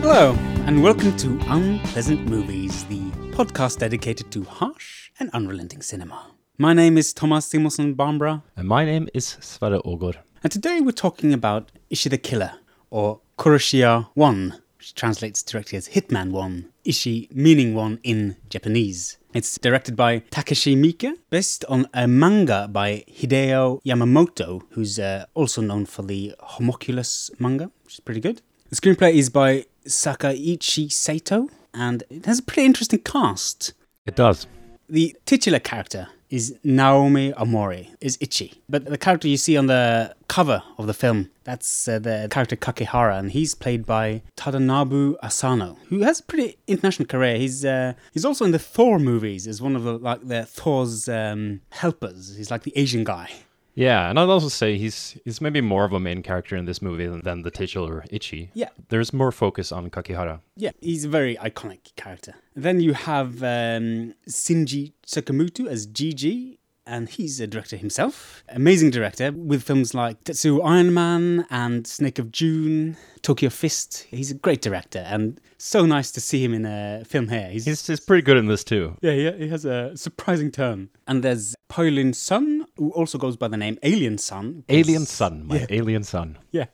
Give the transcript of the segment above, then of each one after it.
Hello, and welcome to Unpleasant Movies, the podcast dedicated to harsh and unrelenting cinema. My name is Thomas Simonsson Barbara, And my name is Sverre Ågård. and today we're talking about Ichi the Killer, or Koroshiya 1, which translates directly as Hitman 1, Ichi meaning 1 in Japanese. It's directed by Takashi Miike, based on a manga by Hideo Yamamoto, who's uh, also known for the Homunculus manga, which is pretty good. The screenplay is by Sakichi Sato, and it has a pretty interesting cast. It does. The titular character is Nao Omori, is Ichi. But the character you see on the cover of the film, that's uh, the character Kakihara, and he's played by Tadanobu Asano, who has a pretty international career. He's uh, he's also in the Thor movies as one of the like the Thor's um, helpers. He's like the Asian guy. Yeah, and I'd also say he's he's maybe more of a main character in this movie than, than the titular Ichi. Yeah. There's more focus on Kakihara. Yeah, he's a very iconic character. Then you have um, Shinji Tsukamoto as Gigi, and he's a director himself. Amazing director with films like Tetsuo Iron Man and Snake of June, Tokyo Fist. He's a great director, and so nice to see him in a film here. He's, He's, he's pretty good in this too. yeah, he, he has a surprising turn. And there's Paulyn Sun, who also goes by the name Alien Sun. Alien Son, my alien son. Yeah,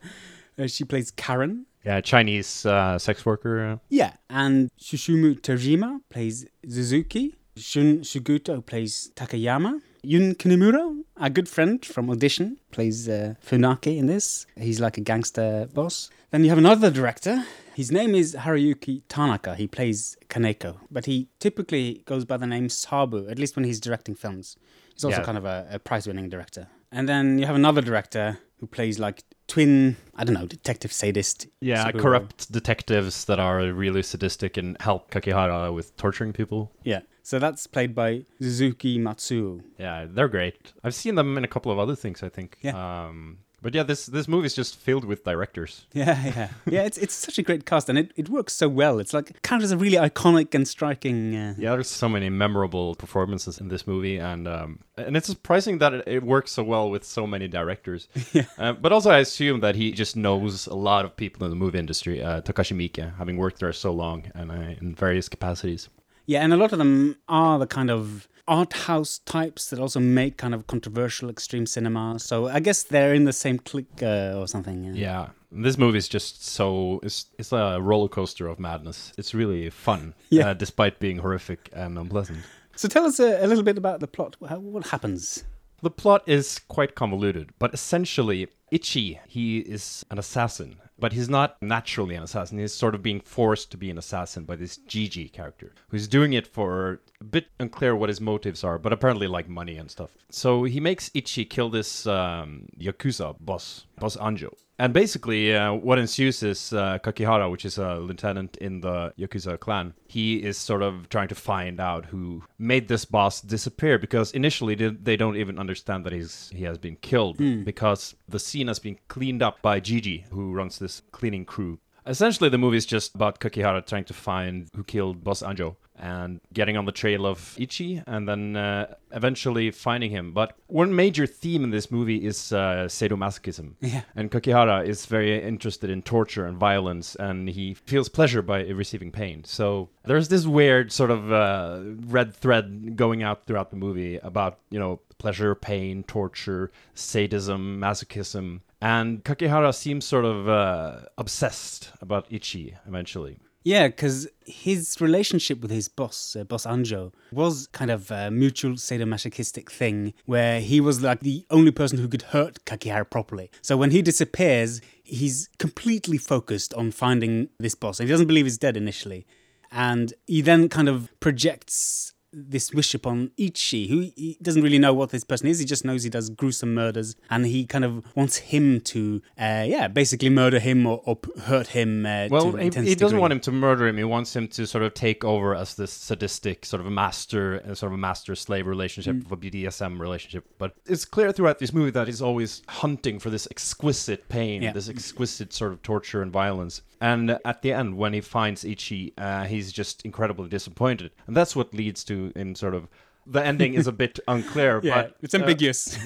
uh, she plays Karen. Yeah, Chinese uh, sex worker. Yeah, and Susumu Terajima plays Suzuki. Shun Sugata plays Takayama. Yun Kunimura, a good friend from Audition, plays uh, Funaki in this. He's like a gangster boss. Then you have another director. His name is Hiroyuki Tanaka. He plays Kaneko, but he typically goes by the name Sabu, at least when he's directing films. He's also Yeah. kind of a, a prize winning director. And then you have another director who plays like twin, I don't know, detective sadist. Yeah, corrupt detectives that are really sadistic and help Kakihara with torturing people. Yeah. So that's played by Suzuki Matsuo. Yeah, they're great. I've seen them in a couple of other things, I think. Yeah. Um, but yeah, this this movie is just filled with directors. Yeah, yeah, yeah. It's it's such a great cast, and it, it works so well. It's like characters are really iconic and striking. Uh, Yeah, there's so many memorable performances in this movie, and um, and it's surprising that it, it works so well with so many directors. Yeah. Uh, but also, I assume that he just knows a lot of people in the movie industry. Uh, Takashi Miike, having worked there so long and uh, in various capacities. yeah, and a lot of them are the kind of art house types that also make kind of controversial extreme cinema. So I guess they're in the same clique uh, or something. Yeah. Yeah, this movie is just so it's it's a roller coaster of madness. It's really fun, Yeah. uh, despite being horrific and unpleasant. So tell us a, a little bit about the plot. How, what happens? The plot is quite convoluted, but essentially, Ichi, he is an assassin, but he's not naturally an assassin. He's sort of being forced to be an assassin by this Gigi character, who's doing it for a bit unclear what his motives are, but apparently like money and stuff. So he makes Ichi kill this um, Yakuza boss, Boss Anjo. And basically, uh, what ensues is uh, Kakihara, which is a lieutenant in the Yakuza clan, he is sort of trying to find out who made this boss disappear because initially they, they don't even understand that he's he has been killed because the scene has been cleaned up by Gigi, who runs this cleaning crew. Essentially, the movie is just about Kakihara trying to find who killed Boss Anjo and getting on the trail of Ichi and then uh, eventually finding him. But one major theme in this movie is uh, sadomasochism. Yeah. And Kakihara is very interested in torture and violence, and he feels pleasure by receiving pain. So there's this weird sort of uh, red thread going out throughout the movie about, you know, pleasure, pain, torture, sadism, masochism. And Kakihara seems sort of uh, obsessed about Ichi eventually. Yeah, because his relationship with his boss, uh, Boss Anjo, was kind of a mutual sadomasochistic thing where he was like the only person who could hurt Kakihara properly. So when he disappears, he's completely focused on finding this boss. And he doesn't believe he's dead initially. And he then kind of projects this wish upon Ichi, who he doesn't really know what this person is. He just knows he does gruesome murders, and he kind of wants him to, uh, yeah, basically murder him or, or hurt him. Uh, Well, he, he doesn't degree. want him to murder him. He wants him to sort of take over as this sadistic sort of master, uh, sort of a master-slave relationship, Mm. of a BDSM relationship. But it's clear throughout this movie that he's always hunting for this exquisite pain, Yeah. this exquisite sort of torture and violence. And at the end, when he finds Ichi, uh, he's just incredibly disappointed, and that's what leads to in sort of the ending is a bit unclear, Yeah, but it's uh, ambiguous.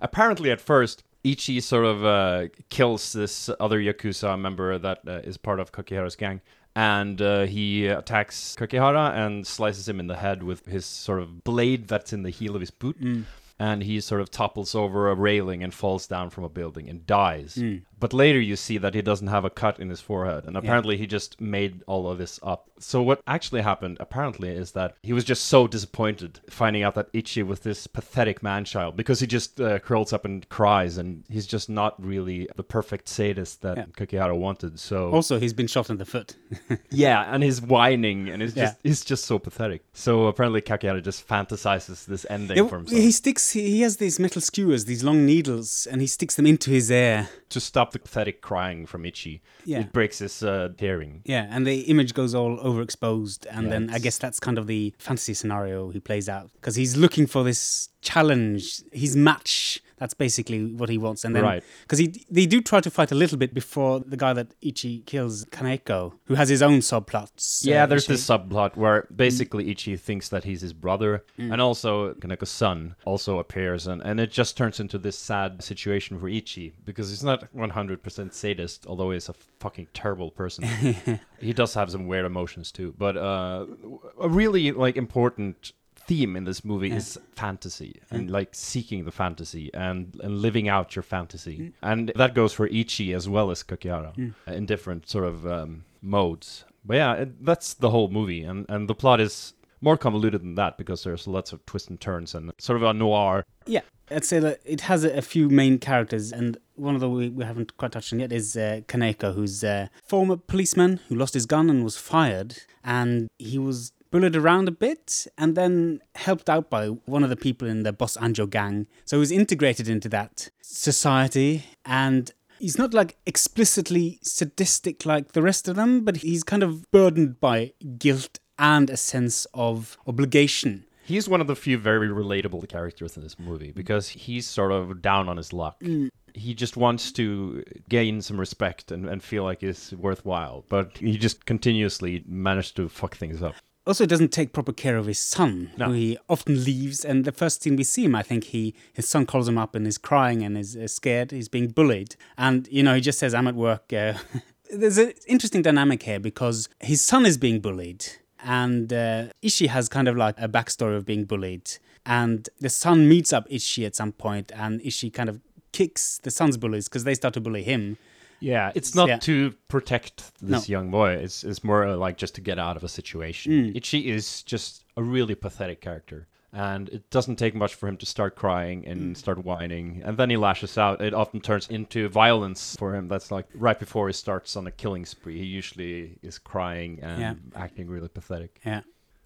apparently at first Ichi sort of uh, kills this other Yakuza member that uh, is part of Kakihara's gang. And uh, he attacks Kakihara and slices him in the head with his sort of blade that's in the heel of his boot. And he sort of topples over a railing and falls down from a building and dies. But later you see that he doesn't have a cut in his forehead. And apparently he just made all of this up. So what actually happened, apparently, is that he was just so disappointed finding out that Ichi was this pathetic man-child because he just uh, curls up and cries and he's just not really the perfect sadist that Yeah. Kakihara wanted. So also, he's been shot in the foot. yeah, and he's whining and it's Yeah. just it's just so pathetic. So apparently Kakihara just fantasizes this ending Yeah, for himself he sticks. He he has these metal skewers, these long needles, and he sticks them into his ear. to stop the pathetic crying from Ichi. Yeah. It breaks his uh, hearing. Yeah, and the image goes all overexposed, and Yeah, then I guess that's kind of the fantasy scenario he plays out because he's looking for this challenge, his match. That's basically what he wants, and then Right. because he they do try to fight a little bit before the guy that Ichi kills, Kaneko, who has his own subplots. Yeah, uh, there's Ichi- this subplot where basically Ichi thinks that he's his brother, and also Kaneko's son also appears, and, and it just turns into this sad situation for Ichi because he's not 100% sadist, although he's a fucking terrible person. he does have some weird emotions too, but uh, a really like important theme in this movie is fantasy and like seeking the fantasy and, and living out your fantasy. And that goes for ichi as well as kakihara in different sort of um, modes. But yeah it, that's the whole movie. And, and the plot is more convoluted than that because there's lots of twists and turns and sort of a noir. Yeah, I'd say that it has a, a few main characters, and one of the we, we haven't quite touched on yet is uh, Kaneko, who's a former policeman who lost his gun and was fired, and he was bullied around a bit and then helped out by one of the people in the Boss Anjo gang. So he was integrated into that society and He's not like explicitly sadistic like the rest of them, but he's kind of burdened by guilt and a sense of obligation. He's one of the few very relatable characters in this movie because he's sort of down on his luck. Mm. He just wants to gain some respect and, and feel like it's worthwhile, but he just continuously managed to fuck things up. Also, doesn't take proper care of his son, No. who he often leaves. And the first scene we see him, I think he his son calls him up and is crying and is, is scared. He's being bullied, and you know he just says, "I'm at work." Uh, there's an interesting dynamic here because his son is being bullied, and uh, Ichi has kind of like a backstory of being bullied, and the son meets up Ichi at some point, and Ichi kind of kicks the son's bullies because they start to bully him. Yeah, it's not Yeah. to protect this No. young boy. It's it's more uh, like just to get out of a situation. Ichi is just a really pathetic character, and it doesn't take much for him to start crying and start whining, and then he lashes out. It often turns into violence for him. That's like right before he starts on a killing spree. He usually is crying and Yeah. acting really pathetic. Yeah.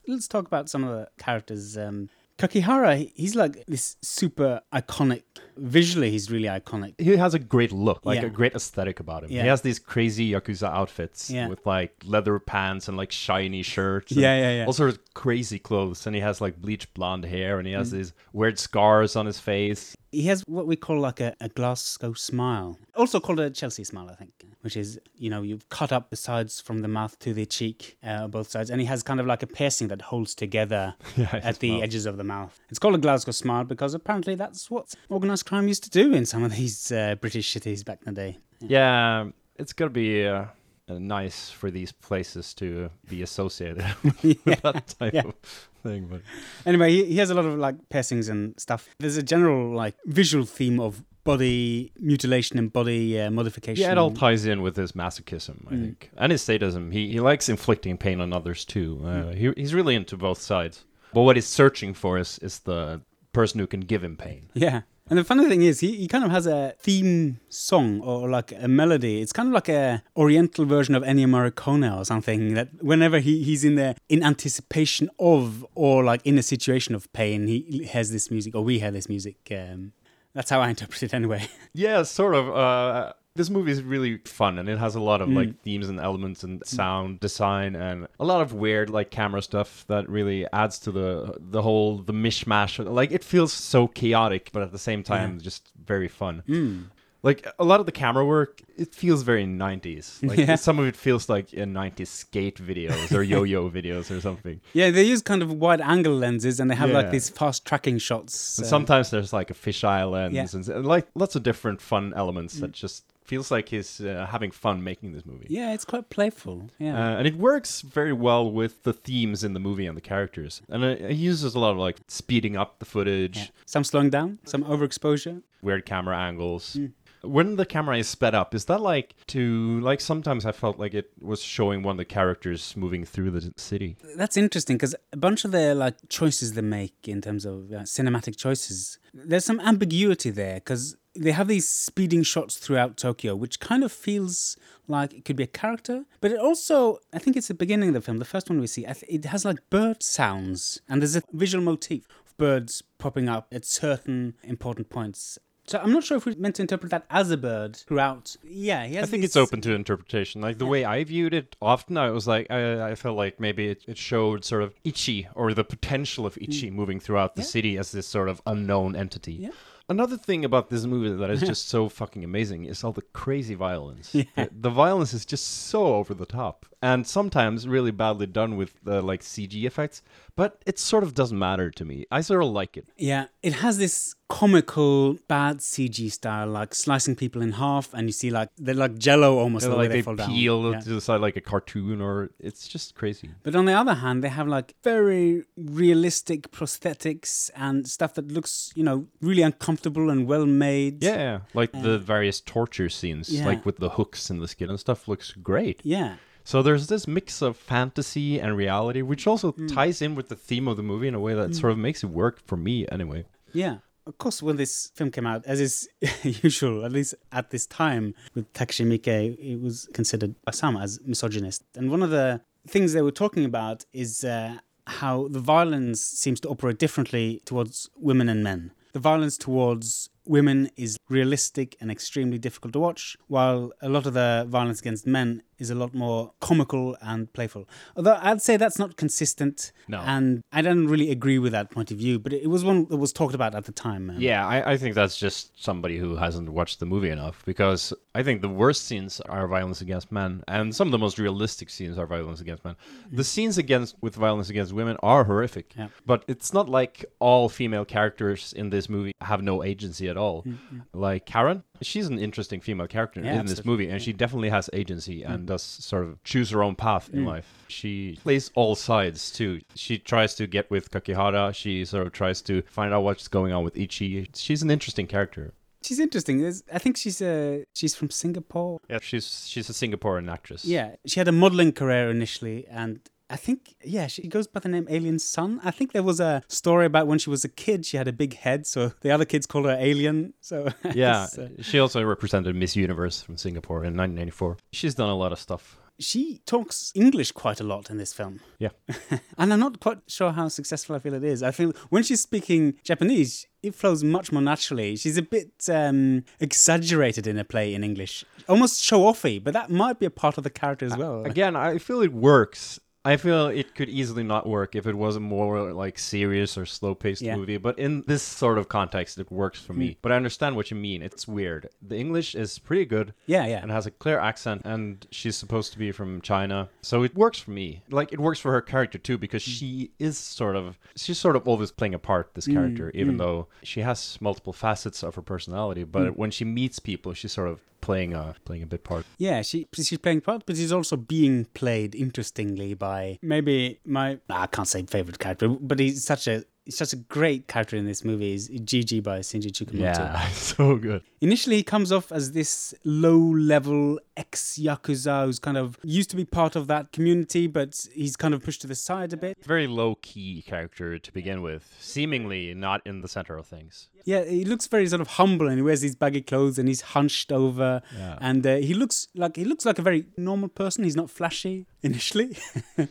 Let's talk about some of the characters. Um, Kakihara, he- he's like this super iconic. Visually, he's really iconic. He has a great look, like Yeah. a great aesthetic about him. Yeah. He has these crazy yakuza outfits Yeah. with like leather pants and like shiny shirts. Yeah, yeah, yeah. All sorts of crazy clothes, and he has like bleached blonde hair, and he Mm. has these weird scars on his face. He has what we call like a, a Glasgow smile, also called a Chelsea smile, I think, which is, you know, you've cut up the sides from the mouth to the cheek, uh, both sides, and he has kind of like a piercing that holds together Yeah, at the edges of the mouth. It's called a Glasgow smile because apparently that's what organised crime used to do in some of these uh, British cities back in the day. Yeah, it's gonna be uh, nice for these places to be associated with that type yeah. of thing. But Anyway, he, he has a lot of like piercings and stuff. There's a general like visual theme of body mutilation and body uh, modification. yeah, it all ties in with his masochism, I Mm. think, and his sadism. He he likes inflicting pain on others too. Uh, Mm. he, he's really into both sides. But what he's searching for is is the person who can give him pain. Yeah. And the funny thing is, he, he kind of has a theme song or like a melody. It's kind of like a oriental version of Ennio Morricone or something. That whenever he, he's in there in anticipation of or like in a situation of pain, he has this music or we hear this music. Um, that's how I interpret it anyway. Yeah, sort of. Uh, this movie is really fun, and it has a lot of Mm. like themes and elements and sound design, and a lot of weird like camera stuff that really adds to the the whole the mishmash. Like it feels so chaotic, but at the same time just very fun. Mm. Like a lot of the camera work, it feels very 90s. Like Yeah. some of it feels like in 90s skate videos or yo-yo videos or something. Yeah, they use kind of wide angle lenses and they have like these fast tracking shots. And uh, sometimes there's like a fisheye lens Yeah. and, and like lots of different fun elements that just feels like he's uh, having fun making this movie. yeah, it's quite playful. Yeah. Uh, and it works very well with the themes in the movie and the characters. And uh, he uses a lot of like speeding up the footage, yeah. Some slowing down, some overexposure. weird camera angles. Mm. When the camera is sped up, is that like to like sometimes I felt like it was showing one of the characters moving through the city. That's interesting because a bunch of their like choices they make in terms of uh, cinematic choices, there's some ambiguity there because they have these speeding shots throughout Tokyo, which kind of feels like it could be a character, but it also, I think it's the beginning of the film, the first one we see, it has like bird sounds, and there's a visual motif of birds popping up at certain important points. So I'm not sure if we're meant to interpret that as a bird throughout. Yeah, he has I think these- it's open to interpretation. Like the way I viewed it, often I was like, I, I felt like maybe it, it showed sort of Ichi or the potential of Ichi moving throughout the Mm. Yeah. city as this sort of unknown entity. Yeah. Another thing about this movie that is just so fucking amazing is all the crazy violence. Yeah. The, the violence is just so over the top and sometimes really badly done with the like CG effects, but it sort of doesn't matter to me. I sort of like it. Yeah, it has this comical bad CG style, like slicing people in half, and you see like they're like Jello almost the way like they, they fall peel down. Yeah. to the side like a cartoon or it's just crazy. But on the other hand, they have like very realistic prosthetics and stuff that looks, you know, really uncomfortable and well made. Yeah, like the various torture scenes, Yeah. like with the hooks in the skin and stuff, looks great. Yeah. So there's this mix of fantasy and reality, which also Mm. ties in with the theme of the movie in a way that sort of makes it work for me, anyway. Yeah. Of course, when this film came out, as is usual, at least at this time, with Takashi Miike, it was considered by some as misogynist. And one of the things they were talking about is uh, how the violence seems to operate differently towards women and men. The violence towards women is realistic and extremely difficult to watch, while a lot of the violence against men is a lot more comical and playful. Although I'd say that's not consistent, No. and I don't really agree with that point of view, but it was one that was talked about at the time. Yeah, I, I think that's just somebody who hasn't watched the movie enough because I think the worst scenes are violence against men, and some of the most realistic scenes are violence against men. The scenes against with violence against women are horrific. Yeah. but it's not like all female characters in this movie have no agency at all. Mm-hmm. Like Karen, she's an interesting female character Yeah, in this movie, and she definitely has agency mm-hmm. and does sort of choose her own path Mm. in life. She plays all sides too. She tries to get with Kakihara. She sort of tries to find out what's going on with Ichi. She's an interesting character. She's interesting. There's, I think she's uh, she's from Singapore. Yeah, she's she's a Singaporean actress. Yeah, she had a modeling career initially, and I think yeah, she goes by the name Alien Sun. I think there was a story about when she was a kid, she had a big head, so the other kids called her Alien. So Yeah, guess, uh, she also represented Miss Universe from Singapore in 1994. She's done a lot of stuff. she talks English quite a lot in this film. Yeah. and I'm not quite sure how successful I feel it is. I feel when she's speaking Japanese, it flows much more naturally. She's a bit um, exaggerated in her play in English, almost show offy, but that might be a part of the character as well. Again, I feel it works. I feel it could easily not work if it was a more like serious or slow-paced Yeah. movie. But in this sort of context, it works for me. Mm. But I understand what you mean. It's weird. The English is pretty good. yeah, yeah. and has a clear accent and she's supposed to be from China. So it works for me. Like it works for her character too because mm. she is sort of she's sort of always playing a part this character mm, even though she has multiple facets of her personality, but when she meets people she's sort of playing a playing a bit part. Yeah, she she's playing part, but she's also being played interestingly by maybe my I can't say favorite character, but he's such a he's such a great character in this movie. Is Gigi by Shinji Tsukamoto. so good. Initially, he comes off as this low-level ex-yakuza who's kind of used to be part of that community, but he's kind of pushed to the side a bit. Very low key character to begin with, seemingly not in the center of things. Yeah, he looks very sort of humble, and he wears these baggy clothes, and he's hunched over, Yeah. and uh, he looks like he looks like a very normal person. He's not flashy initially,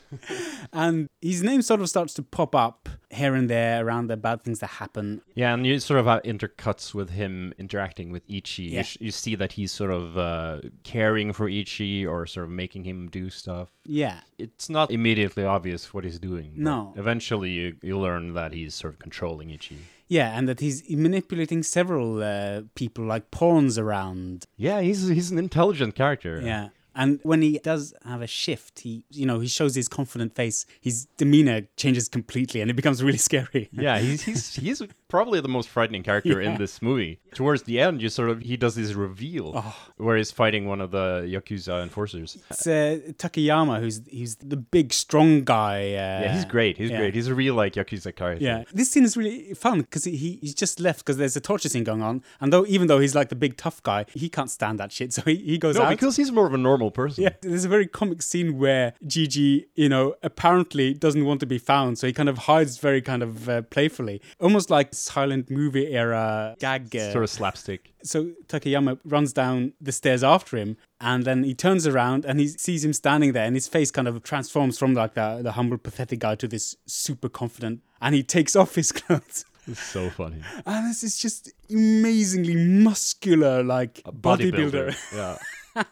and his name sort of starts to pop up here and there around the bad things that happen. Yeah, and you sort of have intercuts with him interacting with Ichi. You, sh- you see that he's sort of uh, caring for Ichi or sort of making him do stuff. Yeah, It's not immediately obvious what he's doing. No. Eventually, you, you learn that he's sort of controlling Ichi. Yeah, and that he's manipulating several uh, people like pawns around. Yeah, he's he's an intelligent character. Yeah. And when he does have a shift, he, you know, he shows his confident face. His demeanor changes completely, and it becomes really scary. Yeah, he's he's he's probably the most frightening character in this movie. Towards the end, you sort of he does this reveal Oh. where he's fighting one of the yakuza enforcers. It's uh, Takayama, who's he's the big, strong guy. Uh, Yeah, he's great. He's yeah. great. He's a real like yakuza character. Yeah, this scene is really fun because he, he's just left because there's a torture scene going on, and though even though he's like the big tough guy, he can't stand that shit, so he, he goes No, out. because he's more of a normal person. Yeah, there's a very comic scene where Gigi, you know, apparently doesn't want to be found, so he kind of hides very kind of uh, playfully, almost like silent movie era gag. Uh, Sort of slapstick. so Takayama runs down the stairs after him, and then he turns around and he sees him standing there, and his face kind of transforms from like the, the humble, pathetic guy to this super confident, and he takes off his clothes. It's so funny. And this is just amazingly muscular, like bodybuilder. yeah.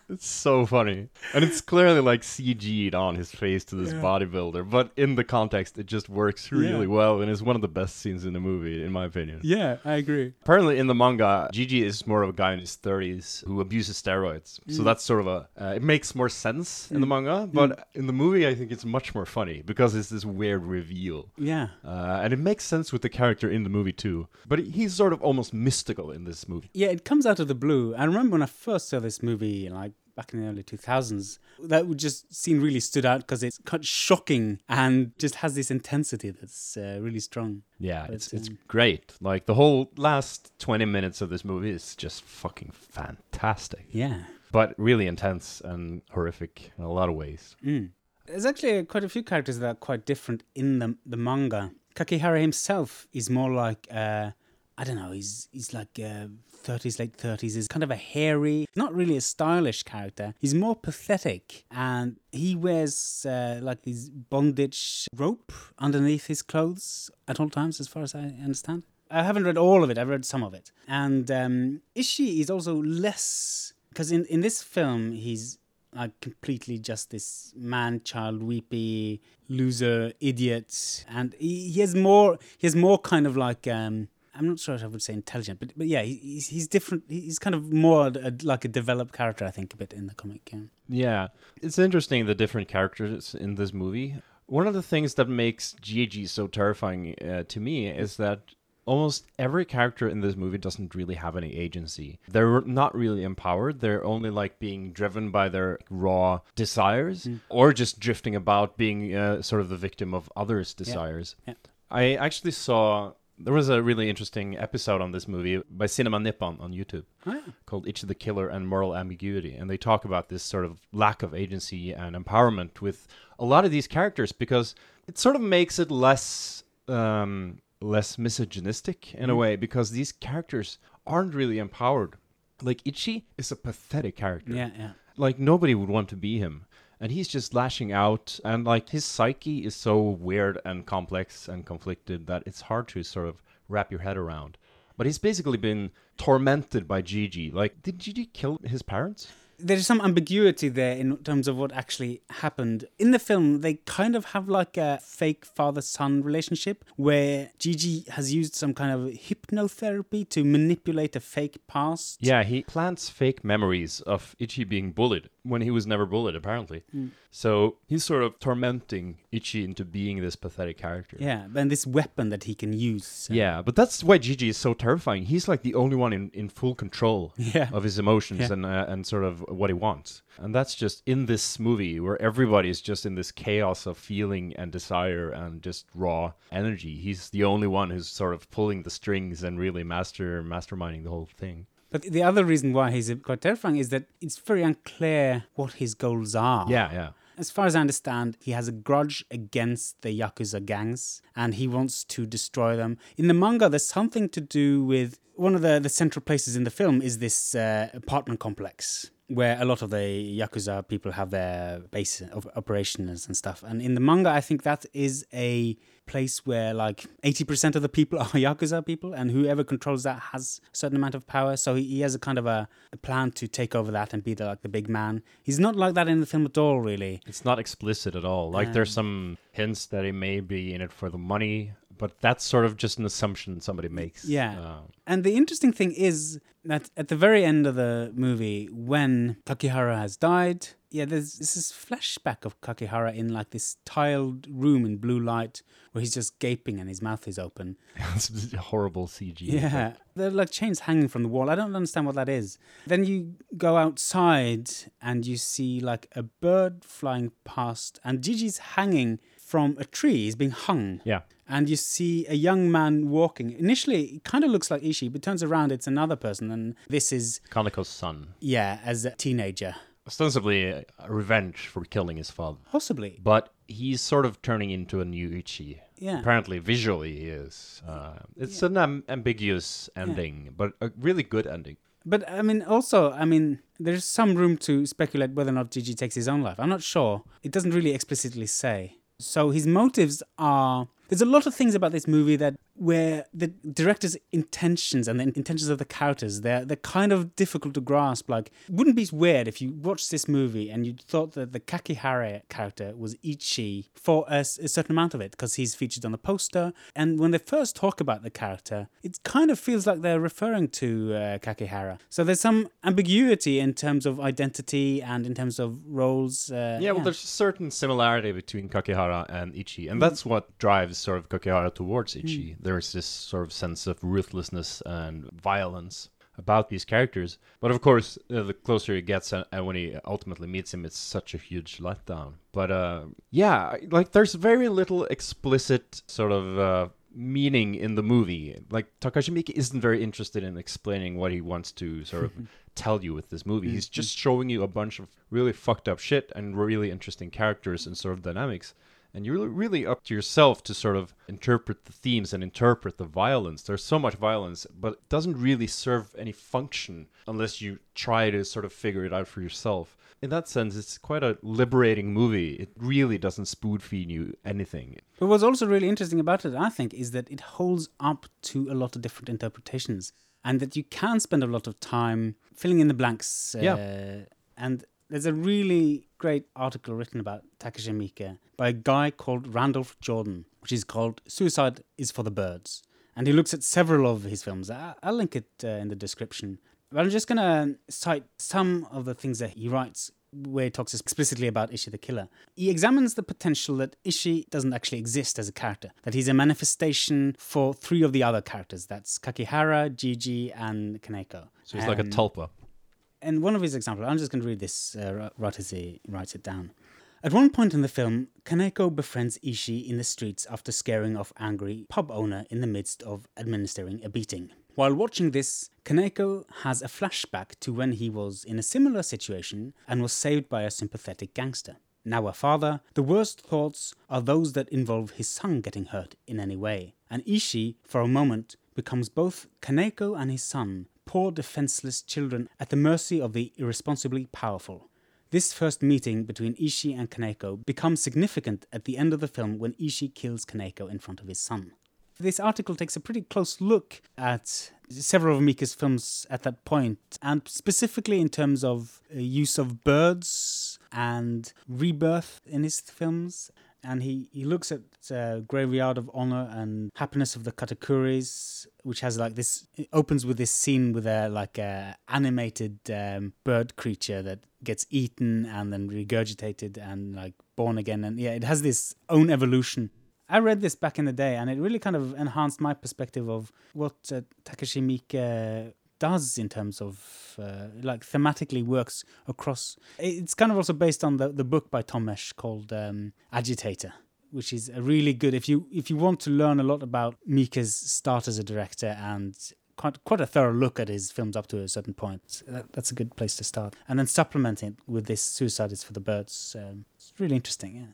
It's so funny. And it's clearly like CG'd on his face to this bodybuilder, but in the context, it just works really Yeah. well and is one of the best scenes in the movie, in my opinion. Yeah, I agree. Apparently, in the manga, Gigi is more of a guy in his 30s who abuses steroids. Mm. So that's sort of a. Uh, it makes more sense in the manga, but in the movie, I think it's much more funny because it's this weird reveal. Yeah. Uh, and it makes sense with the character in the movie too. But he's sort of almost mystical in this movie. Yeah, it comes out of the blue. I remember when I first saw this movie, like back in the early 2000s, that would just seem really stood out because it's quite shocking and just has this intensity that's uh, really strong. Yeah, But, it's it's um, great. Like the whole last 20 minutes of this movie is just fucking fantastic. Yeah. But really intense and horrific in a lot of ways. Mm. There's actually quite a few characters that are quite different in the the manga. Kakihara himself is more like uh, I don't know. He's he's like uh, thirties, late thirties. He's kind of a hairy, not really a stylish character. He's more pathetic, and he wears uh, like this bondage rope underneath his clothes at all times, as far as I understand. I haven't read all of it. I've read some of it, and um, Ichi is also less because in in this film he's like completely just this man child weepy loser idiot and he, he has more he has more kind of like um i'm not sure if i would say intelligent but but yeah he's he's different he's kind of more a, like a developed character i think a bit in the comic yeah Yeah, it's interesting the different characters in this movie. One of the things that makes Gigi so terrifying uh, to me is that almost every character in this movie doesn't really have any agency. They're not really empowered. They're only like being driven by their raw desires or just drifting about being uh, sort of the victim of others' desires. yeah. I actually saw there was a really interesting episode on this movie by Cinema Nippon on YouTube oh, yeah. called Ichi the Killer and Moral Ambiguity. And they talk about this sort of lack of agency and empowerment with a lot of these characters because it sort of makes it less um, less misogynistic in a way because these characters aren't really empowered. Like Ichi is a pathetic character. yeah yeah Like nobody would want to be him. And he's just lashing out and like his psyche is so weird and complex and conflicted that it's hard to sort of wrap your head around. But he's basically been tormented by Gigi. Like, did Gigi kill his parents? there's some ambiguity there in terms of what actually happened. In the film, they kind of have like a fake father son relationship where Gigi has used some kind of hypnotherapy to manipulate a fake past. Yeah, he plants fake memories of Ichi being bullied when he was never bullied, apparently. So he's sort of tormenting Ichi into being this pathetic character. Yeah, and this weapon that he can use. Yeah, but that's why Gigi is so terrifying. He's like the only one in, in full control Yeah. of his emotions Yeah. and uh, and sort of what he wants. And that's just in this movie where everybody is just in this chaos of feeling and desire and just raw energy. He's the only one who's sort of pulling the strings and really master masterminding the whole thing. But the other reason why he's quite terrifying is that it's very unclear what his goals are. Yeah, yeah. As far as I understand, he has a grudge against the Yakuza gangs and he wants to destroy them. In the manga, there's something to do with one of the, the central places in the film is this uh, apartment complex where a lot of the Yakuza people have their base of operations and stuff. And in the manga, I think that is a place where like 80% of the people are Yakuza people and whoever controls that has a certain amount of power. So he, he has a kind of a, a plan to take over that and be the, like the big man. He's not like that in the film at all, really. It's not explicit at all. Like there's um, some hints that he may be in it for the money, but that's sort of just an assumption somebody makes. Yeah. Uh, And the interesting thing is that at the very end of the movie, when Kakihara has died, yeah, there's this flashback of Kakihara in like this tiled room in blue light where he's just gaping and his mouth is open. it's horrible CG. Yeah, they're like chains hanging from the wall. I don't understand what that is. Then you go outside and you see like a bird flying past, and Gigi's hanging from a tree. He's being hung. Yeah. And you see a young man walking. Initially, it kind of looks like Ichi, but turns around, it's another person. And this is, Kaneko's son. yeah, as a teenager. Ostensibly a revenge for killing his father. Possibly. But he's sort of turning into a new Ichi. Yeah. Apparently, visually, he is. Uh, it's an am- ambiguous ending, but a really good ending. But I mean, also, I mean, there's some room to speculate whether or not Gigi takes his own life. I'm not sure. It doesn't really explicitly say. So his motives are. There's a lot of things about this movie that where the director's intentions and the intentions of the characters they're they're kind of difficult to grasp. Like, wouldn't it be weird if you watched this movie and you thought that the Kakihara character was Ichi for a certain amount of it because he's featured on the poster. And when they first talk about the character, it kind of feels like they're referring to uh, Kakihara. So there's some ambiguity in terms of identity and in terms of roles. Uh, Yeah, well, there's a certain similarity between Kakihara and Ichi, and that's what drives sort of Kakihara towards Ichi. There's this sort of sense of ruthlessness and violence about these characters. But of course, uh, the closer he gets, and, and when he ultimately meets him, it's such a huge letdown. But uh, yeah, like there's very little explicit sort of. Uh, meaning in the movie like takashi miike isn't very interested in explaining what he wants to sort of tell you with this movie he's just showing you a bunch of really fucked up shit and really interesting characters and sort of dynamics and you're really- really up to yourself to sort of interpret the themes and interpret the violence there's so much violence but it doesn't really serve any function unless you try to sort of figure it out for yourself in that sense it's quite a liberating movie it really doesn't spoon feed you anything But what's also really interesting about it, I think, is that it holds up to a lot of different interpretations, and that you can spend a lot of time filling in the blanks. Uh, Yeah. And there's a really great article written about Takashi Miike by a guy called Randolph Jordan, which is called "Suicide is for the Birds," and he looks at several of his films. I- I'll link it uh, in the description. But I'm just gonna cite some of the things that he writes where he talks explicitly about Ichi the killer. He examines the potential that Ichi doesn't actually exist as a character, that he's a manifestation for three of the other characters. That's Kakihara, Gigi, and Kaneko. so it's like a tulpa and one of his examples, I'm just going to read this uh, right as he writes it down. At one point in the film, Kaneko befriends Ichi in the streets after scaring off angry pub owner in the midst of administering a beating. While watching this, Kaneko has a flashback to when he was in a similar situation and was saved by a sympathetic gangster. Now a father, the worst thoughts are those that involve his son getting hurt in any way. And Ichi, for a moment, becomes both Kaneko and his son, poor defenseless children at the mercy of the irresponsibly powerful. This first meeting between Ichi and Kaneko becomes significant at the end of the film when Ichi kills Kaneko in front of his son. This article takes a pretty close look at several of Miike's films at that point, and specifically in terms of uh, use of birds and rebirth in his films. And he, he looks at uh, Graveyard of Honor and Happiness of the Katakuris, which has like this. Opens with this scene with a like a animated um, bird creature that gets eaten and then regurgitated and like born again. And yeah, it has this own evolution. I read this back in the day, and it really kind of enhanced my perspective of what uh, Takashi Miike does in terms of uh, like thematically works across. It's kind of also based on the the book by Tom Mes called um, Agitator, which is a really good if you if you want to learn a lot about Miike's start as a director and quite quite a thorough look at his films up to a certain point. That, that's a good place to start, and then supplement it with this "Suicide is for the Birds." Um, it's really interesting. Yeah.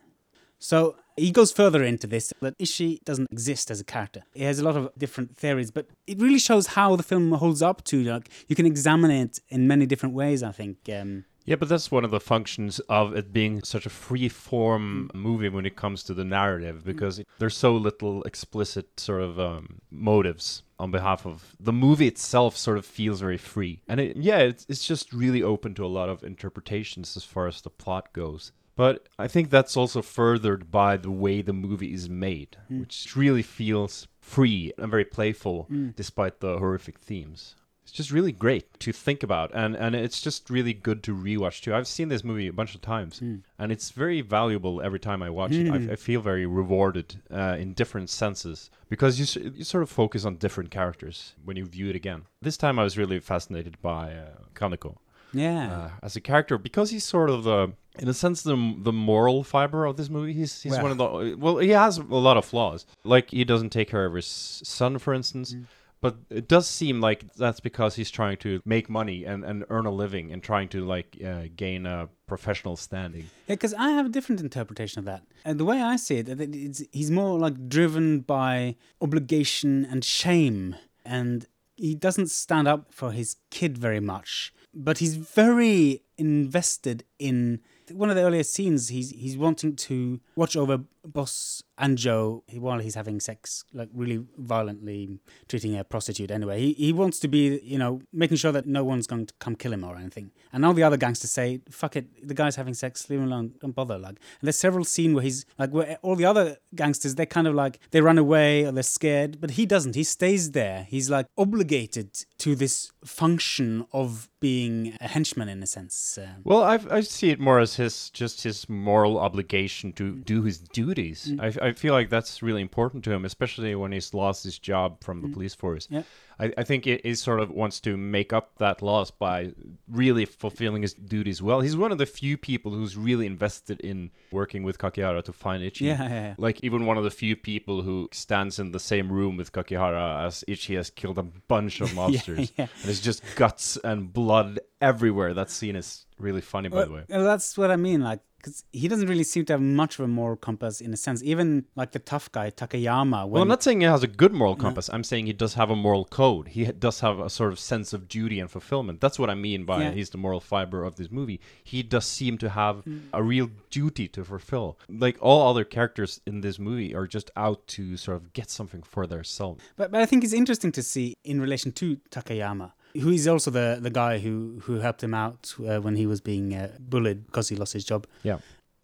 So he goes further into this that Ichi doesn't exist as a character. He has a lot of different theories, but it really shows how the film holds up to. Like you can examine it in many different ways. I think. Um, Yeah, but that's one of the functions of it being such a free form movie when it comes to the narrative because there's so little explicit sort of um, motives on behalf of the movie itself sort of feels very free. And it, yeah, it's, it's just really open to a lot of interpretations as far as the plot goes. But I think that's also furthered by the way the movie is made, which really feels free and very playful despite the horrific themes. It's just really great to think about and, and it's just really good to rewatch too. I've seen this movie a bunch of times and it's very valuable every time I watch it. I, I feel very rewarded uh, in different senses because you, you sort of focus on different characters when you view it again. This time I was really fascinated by uh, Kaneko Yeah. uh, as a character because he's sort of the in a sense the the moral fiber of this movie he's he's Well. one of the well he has a lot of flaws like he doesn't take care of his son for instance Mm. but it does seem like that's because he's trying to make money and, and earn a living and trying to like uh, gain a professional standing Yeah, because I have a different interpretation of that. And the way I see it, it's, he's more like driven by obligation and shame, and he doesn't stand up for his kid very much. But he's very invested in one of the earlier scenes. He's he's wanting to watch over Boss Anjo while he's having sex, like really violently treating a prostitute. Anyway, he he wants to be, you know, making sure that no one's going to come kill him or anything. And all the other gangsters say, "Fuck it, the guy's having sex, leave him alone, don't bother." Like, and there's several scenes where he's like, where all the other gangsters, they're kind of like they run away or they're scared, but he doesn't. He stays there. He's like obligated to this function of being a henchman in a sense. Um, Well, I I see it more as his just his moral obligation to do his duties. Mm. I, I feel like that's really important to him, especially when he's lost his job from Mm. the police force. Yeah. I, I think it, he sort of wants to make up that loss by really fulfilling his duties well. He's one of the few people who's really invested in working with Kakihara to find Ichi. Yeah, yeah, yeah. Like even one of the few people who stands in the same room with Kakihara as Ichi has killed a bunch of monsters. yeah. And it's just guts and blood everywhere. That scene is really funny, by the way. That's what I mean. Like, because he doesn't really seem to have much of a moral compass in a sense. Even like the tough guy Takayama. Well, I'm not saying he has a good moral compass. I'm saying he does have a moral code. He does have a sort of sense of duty and fulfillment. That's what I mean by Yeah. he's the moral fiber of this movie. He does seem to have Mm. a real duty to fulfill. Like all other characters in this movie are just out to sort of get something for themselves. But, but I think it's interesting to see in relation to Takayama, who is also the, the guy who, who helped him out uh, when he was being uh, bullied because he lost his job. Yeah.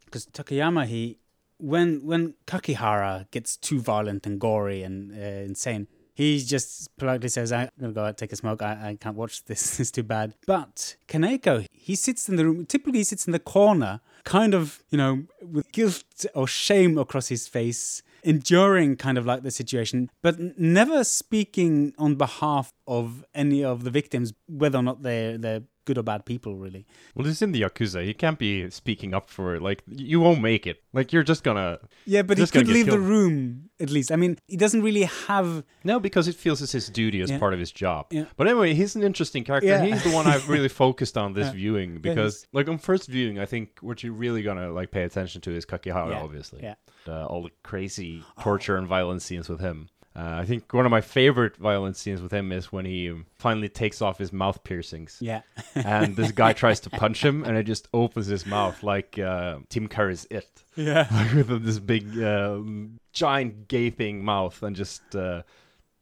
Because Takayama, he when when Kakihara gets too violent and gory and uh, insane, he just politely says, "I'm gonna go out take a smoke. I, I can't watch this. it's too bad." But Kaneko, he sits in the room. Typically, he sits in the corner, kind of you know with guilt or shame across his face, enduring kind of like the situation, but never speaking on behalf of any of the victims, whether or not they're they're good or bad people, really. Well, he's in the Yakuza. He can't be speaking up for, like, you won't make it. Like, you're just gonna. Yeah, but he could leave the room at least. I mean, he doesn't really have. No, because it feels as his duty as Yeah. part of his job. Yeah. But anyway, he's an interesting character. Yeah. He's the one I've really focused on this Yeah. viewing because, like, on first viewing, I think what you're really gonna like pay attention to is Kakihara, obviously. Yeah. Uh, all the crazy torture and violence scenes with him. Uh, I think one of my favorite violent scenes with him is when he finally takes off his mouth piercings. Yeah. and this guy tries to punch him, and it just opens his mouth like uh, Tim Curry's It yeah. with this big, uh, giant gaping mouth and just uh,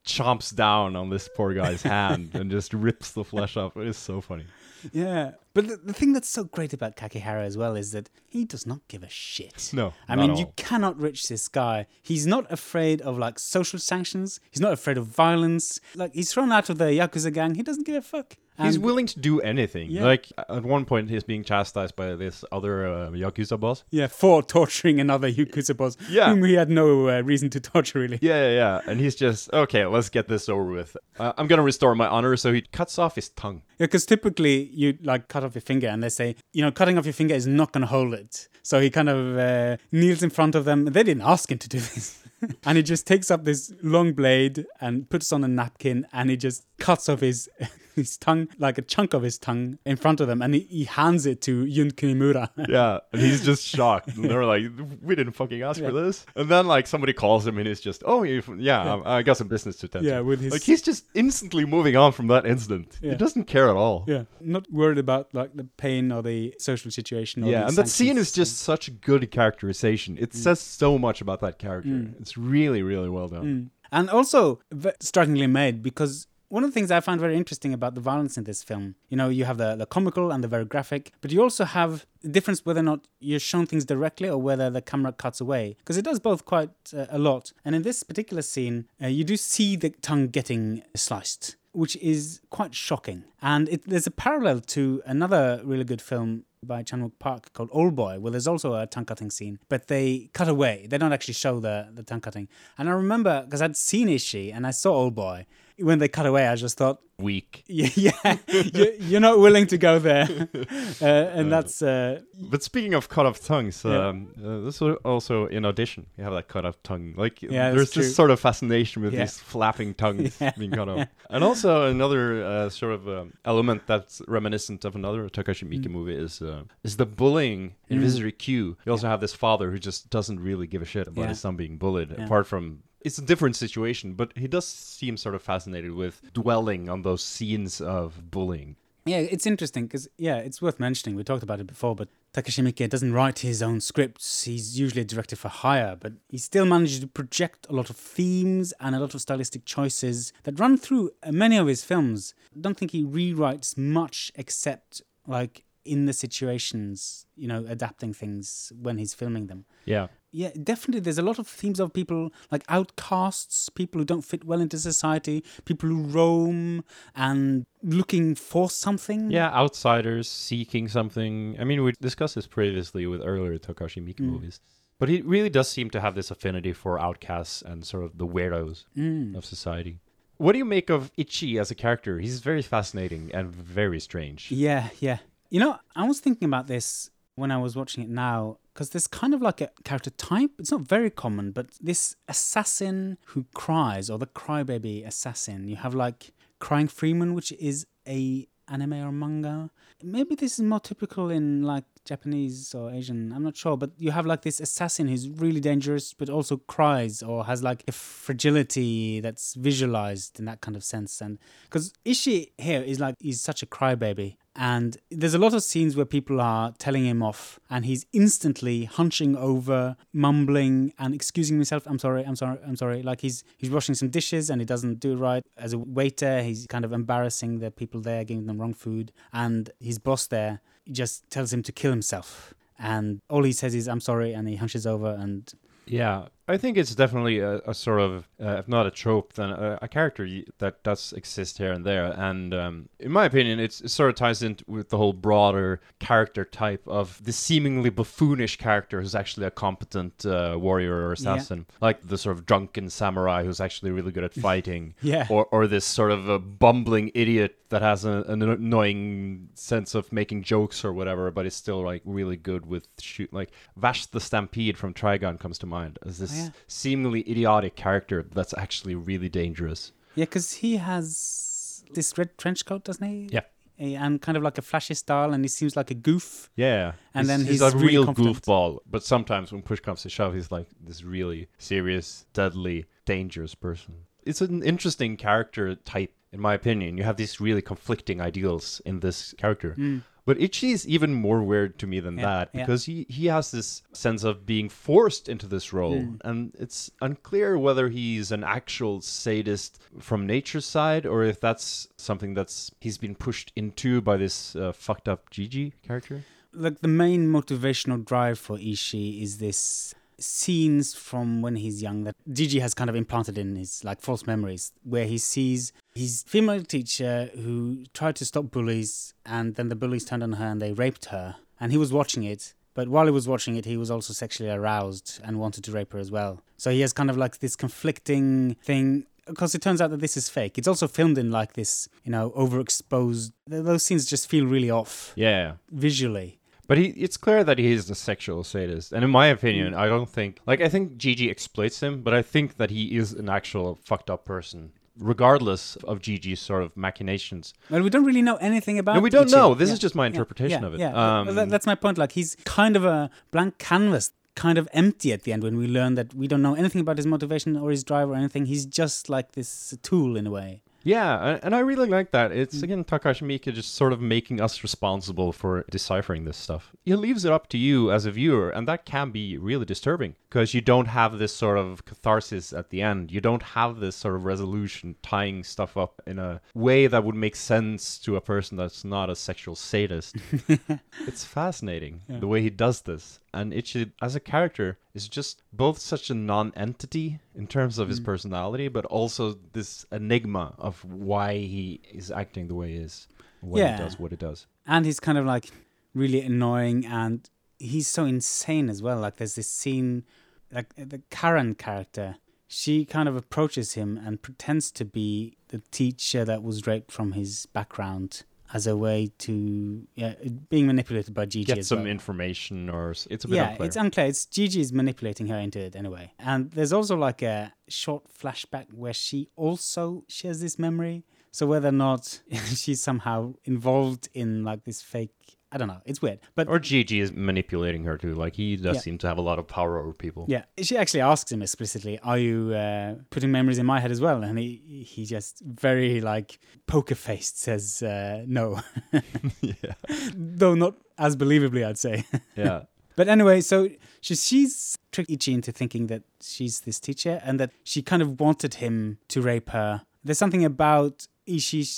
chomps down on this poor guy's hand and just rips the flesh off. It is so funny. Yeah. But the, the thing that's so great about Kakihara as well is that he does not give a shit. No, I mean, you cannot reach this guy. He's not afraid of like social sanctions. He's not afraid of violence. Like he's thrown out of the Yakuza gang. He doesn't give a fuck. He's And- willing to do anything. Yeah. Like at one point, he's being chastised by this other uh, yakuza boss. Yeah, for torturing another Yakuza boss Yeah. whom he had no uh, reason to torture, really. Yeah, yeah, yeah. And he's just okay. Let's get this over with. Uh, I'm gonna restore my honor. So he cuts off his tongue. Yeah, because typically you like cut off your finger and they say, you know, cutting off your finger is not going to hold it. So he kind of uh, kneels in front of them. They didn't ask him to do this. and he just takes up this long blade and puts on a napkin and he just cuts off his his tongue, like a chunk of his tongue in front of them. And he, he hands it to Yun Kunimura. Yeah, and he's just shocked. And they're like, "We didn't fucking ask for this." And then like somebody calls him, and he's just, "Oh, you, yeah, I, I got some business to attend." to." Yeah, with his- like he's just instantly moving on from that incident. He doesn't care at all. yeah, not worried about like the pain or the social situation. Or Yeah, and that scene is just such good characterization. It mm. says so much about that character. Mm. It's really, really well done. Mm. And also strikingly made because one of the things I find very interesting about the violence in this film, you know, you have the, the comical and the very graphic, but you also have the difference whether or not you're shown things directly or whether the camera cuts away. Because it does both quite uh, a lot. And in this particular scene, uh, you do see the tongue getting sliced. Which is quite shocking. And it, there's a parallel to another really good film by Chan Wook Park called Old Boy, where there's also a tongue cutting scene, but they cut away. They don't actually show the, the tongue cutting. And I remember, because I'd seen Ichi and I saw Old Boy, when they cut away, I just thought, Weak. yeah, yeah you're, you're not willing to go there. Uh, and that's, uh, But speaking of cut off tongues, um, uh, this is also in audition. You have that cut off tongue. Like Yeah, there's this sort of fascination with Yeah. these flapping tongues Yeah. being cut off. And also another uh, sort of um, element that's reminiscent of another Takashi Miike Mm. movie is uh, is the bullying in Visitor Q. You also have this father who just doesn't really give a shit about Yeah. his son being bullied, Yeah. apart from. It's a different situation, but he does seem sort of fascinated with dwelling on those scenes of bullying. yeah, it's interesting because, yeah, it's worth mentioning. We talked about it before, but Takashi Miike doesn't write his own scripts. He's usually a director for hire, but he still manages to project a lot of themes and a lot of stylistic choices that run through many of his films. I don't think he rewrites much except like in the situations, you know, adapting things when he's filming them. Yeah. Yeah, definitely. There's a lot of themes of people like outcasts, people who don't fit well into society, people who roam and looking for something. Yeah, outsiders seeking something. I mean, we discussed this previously with earlier Takashi Miike Mm. movies. But he really does seem to have this affinity for outcasts and sort of the weirdos Mm. of society. What do you make of Ichi as a character? He's very fascinating and very strange. Yeah, yeah. You know, I was thinking about this when I was watching it now because there's kind of like a character type. It's not very common, but this assassin who cries or the crybaby assassin. You have like Crying Freeman, which is a anime or manga. Maybe this is more typical in like Japanese or Asian. I'm not sure, but you have like this assassin who's really dangerous, but also cries or has like a fragility that's visualized in that kind of sense. And because Ichi here is like he's such a crybaby, and there's a lot of scenes where people are telling him off, and he's instantly hunching over, mumbling, and excusing himself. I'm sorry, I'm sorry, I'm sorry. Like he's he's washing some dishes and he doesn't do it right. As a waiter, he's kind of embarrassing the people there, giving them wrong food, and his boss there just tells him to kill himself. And all he says is "I'm sorry," and he hunches over and Yeah, I think it's definitely a, a sort of, uh, if not a trope, then a, a character that does exist here and there. And um, in my opinion, it's, it sort of ties in with the whole broader character type of the seemingly buffoonish character who's actually a competent uh, warrior or assassin, like the sort of drunken samurai who's actually really good at fighting. Yeah. Or, or this sort of a bumbling idiot that has a, an annoying sense of making jokes or whatever, but is still like really good with shoot. Like Vash the Stampede from Trigun comes to mind as this yeah. seemingly idiotic character that's actually really dangerous. yeah, because he has this red trench coat, doesn't he? Yeah. And kind of like a flashy style, and he seems like a goof. Yeah, And then he's, he's a really real confident. goofball. But sometimes when push comes to shove, he's like this really serious, deadly, dangerous person. It's an interesting character type, in my opinion. You have these really conflicting ideals in this character. Mm. But Ichi is even more weird to me than. Yeah, that yeah. because he, he has this sense of being forced into this role. Hmm. And it's unclear whether he's an actual sadist from nature's side or if that's something that's he's been pushed into by this uh, fucked up Jiji character. like the main motivational drive for Ichi is this scenes from when he's young that Jiji has kind of implanted in his like false memories where he sees his female teacher who tried to stop bullies and then the bullies turned on her and they raped her. And he was watching it but while he was watching it he was also sexually aroused and wanted to rape her as well. So he has kind of like this conflicting thing because it turns out that this is fake. It's also filmed in like this you know overexposed those scenes just feel really off Yeah. visually But he, it's clear that he is a sexual sadist. And in my opinion, I don't think, like, I think Jiji exploits him, but I think that he is an actual fucked up person, regardless of Jiji's sort of machinations. Well, we don't really know anything about. No, we don't Ichi. know. This Yeah, is just my yeah, interpretation yeah, of it. Yeah, Um, that- that's my point. Like he's kind of a blank canvas, kind of empty at the end when we learn that we don't know anything about his motivation or his drive or anything. He's just like this tool in a way. Yeah, and- I really like that. It's Mm. again Takashi Miike just sort of making us responsible for deciphering this stuff. He leaves it up to you as a viewer, and that can be really disturbing. Because you don't have this sort of catharsis at the end. You don't have this sort of resolution tying stuff up in a way that would make sense to a person that's not a sexual sadist. it's fascinating the way he does this. And Ichi, as a character, is just both such a non entity in terms of Mm. his personality, but also this enigma of why he is acting the way he is, when Yeah. he does what he does. and he's kind of like really annoying and he's so insane as well like there's this scene like the karen character she kind of approaches him and pretends to be the teacher that was raped from his background as a way to yeah being manipulated by Jiji Get some well. information, or it's a bit yeah, unclear. it's unclear. It's Jiji's manipulating her into it anyway. And there's also like a short flashback where she also shares this memory. So whether or not she's somehow involved in like this fake, I don't know. It's weird. But Or Jiji is manipulating her too. Like he does Yeah. seem to have a lot of power over people. yeah, she actually asks him explicitly, "Are you uh, putting memories in my head as well?" And he he just very like poker faced says uh, no, yeah. though not as believably, I'd say. Yeah. But anyway, so she, she's tricked Ichi into thinking that she's this teacher and that she kind of wanted him to rape her. There's something about Ichi's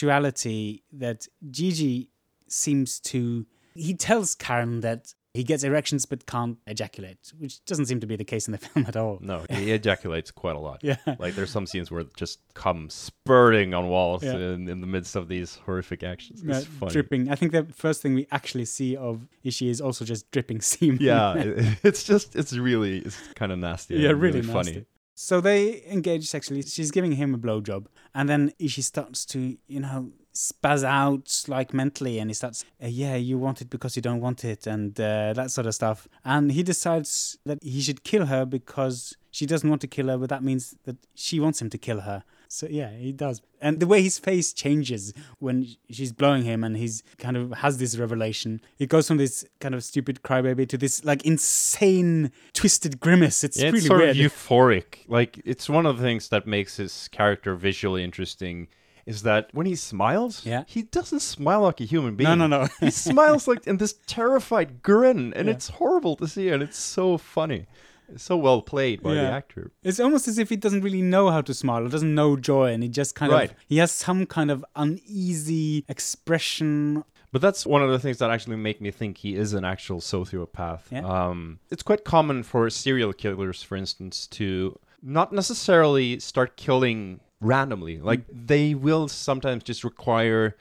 sexuality that Jiji seems to. He tells Karen that he gets erections but can't ejaculate, which doesn't seem to be the case in the film at all. No, he ejaculates quite a lot. Yeah. Like there's some scenes where it just comes spurting on walls Yeah. in, in the midst of these horrific actions. It's funny. dripping. I think the first thing we actually see of Ichi is also just dripping semen. Yeah, it's just it's really it's kind of nasty. yeah, and really, funny. nasty. So they engage sexually. She's giving him a blowjob, and then Ichi starts to, you know, spaz out like mentally, and he starts, uh, "Yeah, you want it because you don't want it," and uh, that sort of stuff. And he decides that he should kill her because she doesn't want to kill her, but that means that she wants him to kill her. So yeah, he does. And the way his face changes when she's blowing him and he's kind of has this revelation. It goes from this kind of stupid crybaby to this like insane twisted grimace. It's Yeah, it's really sort weird. of euphoric. Like it's one of the things that makes his character visually interesting is that when he smiles, Yeah. he doesn't smile like a human being. No, no, no. he smiles like in this terrified grin, and Yeah. it's horrible to see, and it's so funny. It's so well played by the actor. It's almost as if he doesn't really know how to smile or doesn't know joy, and he just kind Right. of he has some kind of uneasy expression. But that's one of the things that actually make me think he is an actual sociopath. Yeah. Um, it's quite common for serial killers, for instance, to not necessarily start killing randomly. Like they will sometimes just require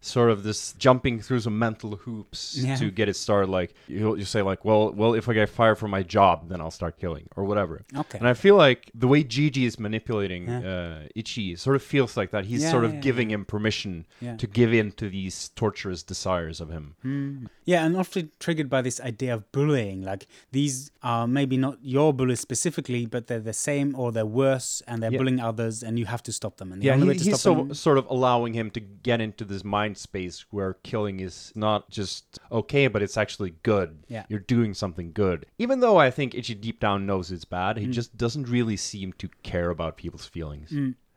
sort of this jumping through some mental hoops Yeah. to get it started. Like you'll you say like, well, well, if I get fired from my job, then I'll start killing or whatever. Okay. And I feel like the way Jiji is manipulating Yeah. uh, Ichi sort of feels like that. He's Yeah, sort of giving him permission to give in to these torturous desires of him. Yeah, and often triggered by this idea of bullying. Like these are maybe not your bullies specifically, but they're the same or they're worse, and they're bullying others, and you have to stop them. And the Yeah, only he, way to he's stop so, them, sort of allowing him to get into this mind space where killing is not just okay, but it's actually good. Yeah. You're doing something good. Even though I think Ichi deep down knows it's bad, Mm. he just doesn't really seem to care about people's feelings.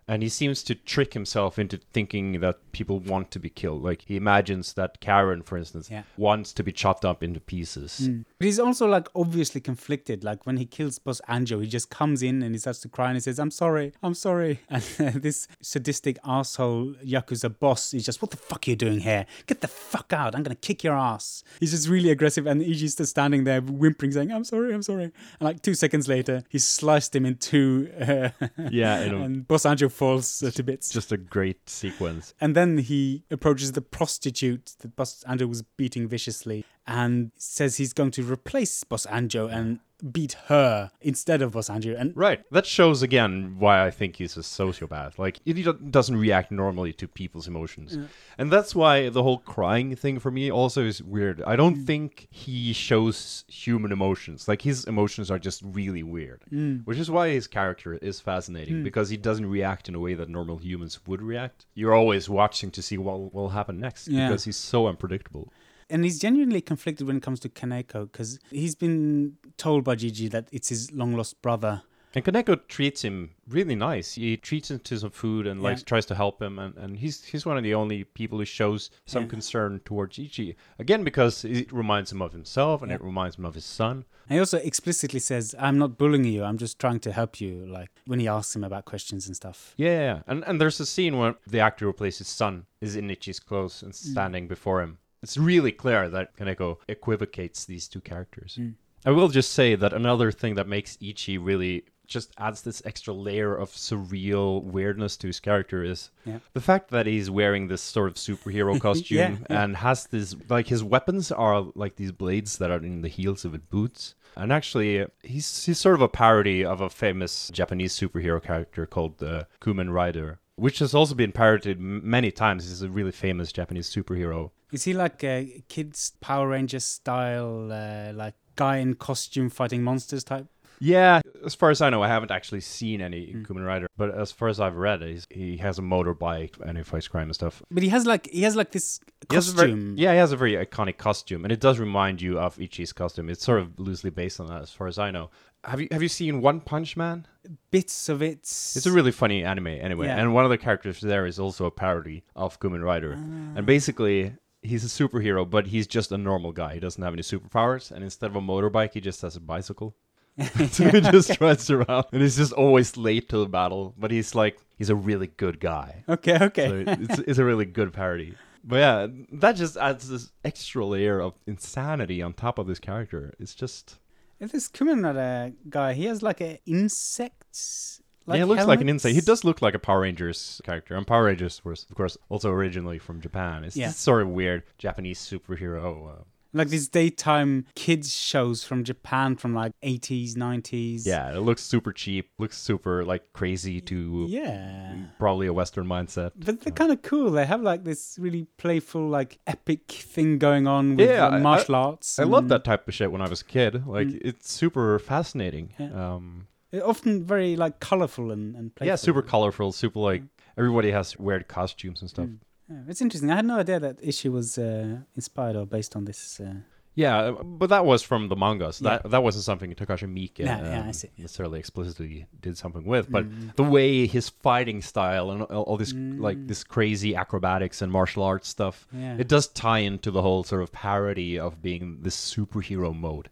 And he seems to trick himself into thinking that people want to be killed. Like he imagines that Karen, for instance, Yeah. wants to be chopped up into pieces. But he's also like obviously conflicted. Like when he kills Boss Anjo, he just comes in and he starts to cry and he says, "I'm sorry, I'm sorry." And this sadistic asshole yakuza boss is just, "What the fuck are you doing here? Get the fuck out! I'm gonna kick your ass." He's just really aggressive, and Ichi's just standing there whimpering, saying, "I'm sorry, I'm sorry." And like two seconds later, he sliced him in two, uh, Yeah, and Boss Anjo falls uh, to bits. Just a great sequence. And then he approaches the prostitute that Boss Anjo was beating viciously and says he's going to replace Boss Anjo and beat her instead of Boss Anjo. And Right. That shows again why I think he's a sociopath. Like he doesn't react normally to people's emotions, and that's why the whole crying thing for me also is weird. I don't mm. think he shows human emotions. Like his emotions are just really weird, mm. which is why his character is fascinating mm. because he doesn't react in a way that normal humans would react. You're always watching to see what will happen next Yeah. because he's so unpredictable. And he's genuinely conflicted when it comes to Kaneko because he's been told by Jiji that it's his long lost brother. And Kaneko treats him really nice. He treats him to some food and like tries to help him, and, and he's he's one of the only people who shows some Yeah. concern towards Ichi. Again, because it reminds him of himself and Yeah. it reminds him of his son. And he also explicitly says, "I'm not bullying you. I'm just trying to help you." Like when he asks him about questions and stuff. Yeah, yeah, yeah. and and there's a scene where the actor who plays his son is in Ichi's clothes and Mm. standing before him. It's really clear that Kaneko equivocates these two characters. Mm. I will just say that another thing that makes Ichi really just adds this extra layer of surreal weirdness to his character is Yeah. the fact that he's wearing this sort of superhero costume Yeah, yeah. and has this like his weapons are like these blades that are in the heels of his boots. And actually, he's he's sort of a parody of a famous Japanese superhero character called uh, Kamen Rider, which has also been parodied m- many times. He's a really famous Japanese superhero. Is he like a kids Power Ranger style, uh, like guy in costume fighting monsters type? Yeah, as far as I know, I haven't actually seen any Mm. Kamen Rider, but as far as I've read, he's, he has a motorbike and he fights crime and stuff. But he has like he has like this He very- costume. yeah, he has a very iconic costume, and it does remind you of Ichi's costume. It's sort of loosely based on that, as far as I know. Have you have you seen One Punch Man? Bits of it. It's a really funny anime, anyway. Yeah. And one of the characters there is also a parody of Kamen Rider, Ah. and basically. He's a superhero, but he's just a normal guy. He doesn't have any superpowers, and instead of a motorbike, he just has a bicycle. so he just rides around, and he's just always late to the battle. But he's like, he's a really good guy. Okay, okay. So it's, it's a really good parody. But yeah, that just adds this extra layer of insanity on top of this character. It's just If this Kamen Rider guy, he has like a insect. Like yeah, it looks like an helmets? insect. He does look like a Power Rangers character, and Power Rangers was, of course, also originally from Japan. It's Yeah. this sort of weird Japanese superhero. Uh, Like these daytime kids shows from Japan from like 80s, 90s. yeah, it looks super cheap. Looks super like crazy to Yeah. probably a Western mindset. But they're kind of cool. They have like this really playful, like epic thing going on with Yeah, I- martial arts. I love and that type of shit when I was a kid. Like Mm. it's super fascinating. Yeah. Um, often very like colorful and, and playful. yeah, super colorful. Super like everybody has weird costumes and stuff. Mm. Yeah, it's interesting. I had no idea that issue was uh, inspired or based on this. Uh, Yeah, but that was from the mangas. Yeah. That that wasn't something Takashi Miike um, yeah. necessarily explicitly did something with. But Mm. the way his fighting style and all, all this like Mm. this crazy acrobatics and martial arts stuff, yeah. it does tie into the whole sort of parody of being this superhero mode.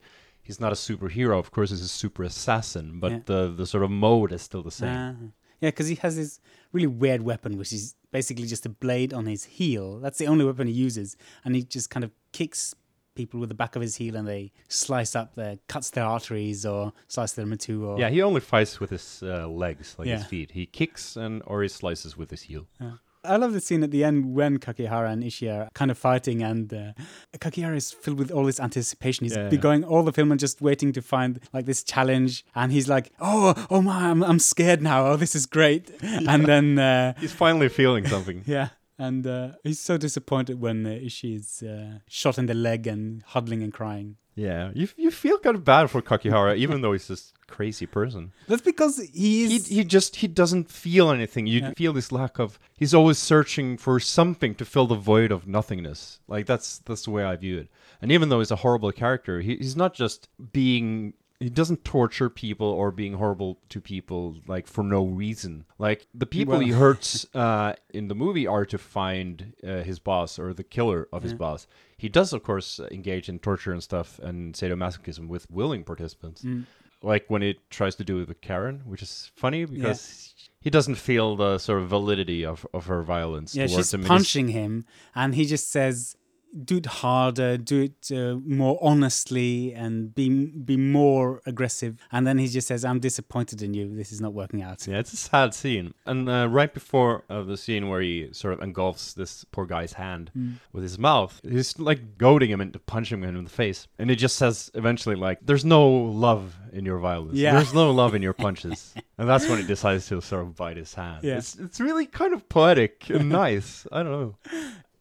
He's not a superhero, of course. He's a super assassin, but Yeah. the the sort of mode is still the same. Ah. yeah, because he has this really weird weapon, which is basically just a blade on his heel. That's the only weapon he uses, and he just kind of kicks people with the back of his heel, and they slice up their cuts their arteries or slice them in two. Or yeah, he only fights with his uh, legs, like his feet. He kicks and or he slices with his heel. I love the scene at the end when Kakihara and Ichi are kind of fighting, and uh, Kakihara is filled with all this anticipation. He's Yeah, yeah. going all the film and just waiting to find like this challenge, and he's like, "Oh, oh my, I'm, I'm scared now. Oh, this is great." And then, uh, He's finally feeling something. yeah, and uh, he's so disappointed when uh, Ichi is uh, shot in the leg and huddling and crying. Yeah, you you feel kind of bad for Kakihara, even though he's this crazy person. That's because he He he just he doesn't feel anything. You Yeah. feel this lack of. He's always searching for something to fill the void of nothingness. Like that's that's the way I view it. And even though he's a horrible character, he, he's not just being. He doesn't torture people or being horrible to people like for no reason. Like the people he hurts uh, in the movie are to find uh, his boss or the killer of his boss. He does, of course, engage in torture and stuff and sadomasochism with willing participants Mm. like when he tries to do it with Karen, which is funny because he doesn't feel the sort of validity of, of her violence Yeah, towards she's him. punching him, and he just says, "Do it harder, do it uh, more honestly, and be be more aggressive." And then he just says, "I'm disappointed in you. This is not working out." Yeah, it's a sad scene. And uh, right before uh, the scene where he sort of engulfs this poor guy's hand Mm. with his mouth, he's like goading him into punching him in the face. And he just says eventually, like, "There's no love in your violence. Yeah. There's no love in your punches." and that's when he decides to sort of bite his hand. Yeah. It's it's really kind of poetic and nice. I don't know.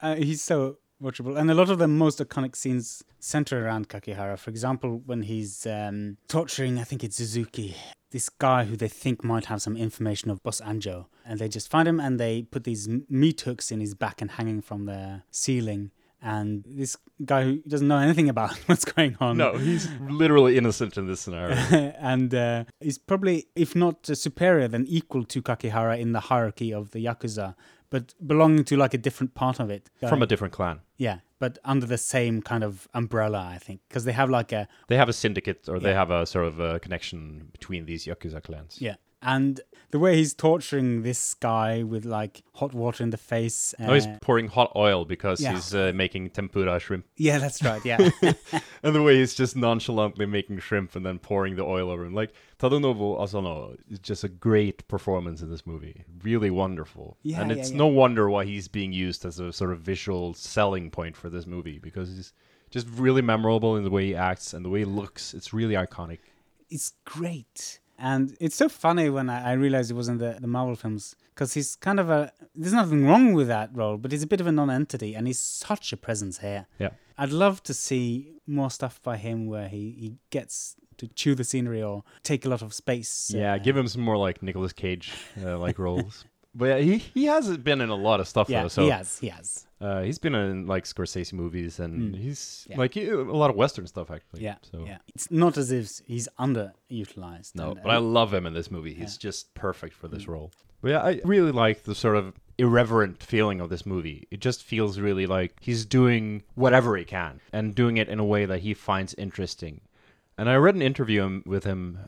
Uh, he's so watchable, and a lot of the most iconic scenes center around Kakihara. For example, when he's um, torturing, I think it's Suzuki, this guy who they think might have some information of Boss Anjo, and they just find him and they put these meat hooks in his back and hanging from the ceiling. and this guy who doesn't know anything about what's going on. No, he's literally innocent in this scenario. and uh, is probably, if not superior, then equal to Kakihara in the hierarchy of the Yakuza, but belonging to like a different part of it. From a different clan. yeah, but under the same kind of umbrella, I think, because they have like a They have a syndicate or they have a sort of a connection between these Yakuza clans. yeah. And the way he's torturing this guy with like hot water in the face. No, he's uh, pouring hot oil because Yeah. he's uh, making tempura shrimp. yeah, that's right. Yeah. And the way he's just nonchalantly making shrimp and then pouring the oil over him. Like, Tadanobu Asano is just a great performance in this movie. Really wonderful. Yeah, and yeah, it's yeah. no wonder why he's being used as a sort of visual selling point for this movie because he's just really memorable in the way he acts and the way he looks. It's really iconic. it's great. And it's so funny when I, I realized it was in the, the Marvel films because he's kind of a. There's nothing wrong with that role, but he's a bit of a non entity and he's such a presence here. Yeah. I'd love to see more stuff by him where he, he gets to chew the scenery or take a lot of space. Yeah, uh, give him some more like Nicolas Cage uh, like roles. But yeah, he he hasn't been in a lot of stuff Yeah, though. So he has. He has. Uh, he's been in like Scorsese movies and Mm. he's Yeah. like he- a lot of Western stuff actually. Yeah. So Yeah. It's not as if he's underutilized. no, and, but I uh, love him in this movie. He's Yeah. just perfect for this Mm. role. But yeah, I really like the sort of irreverent feeling of this movie. It just feels really like he's doing whatever he can and doing it in a way that he finds interesting. And I read an interview with him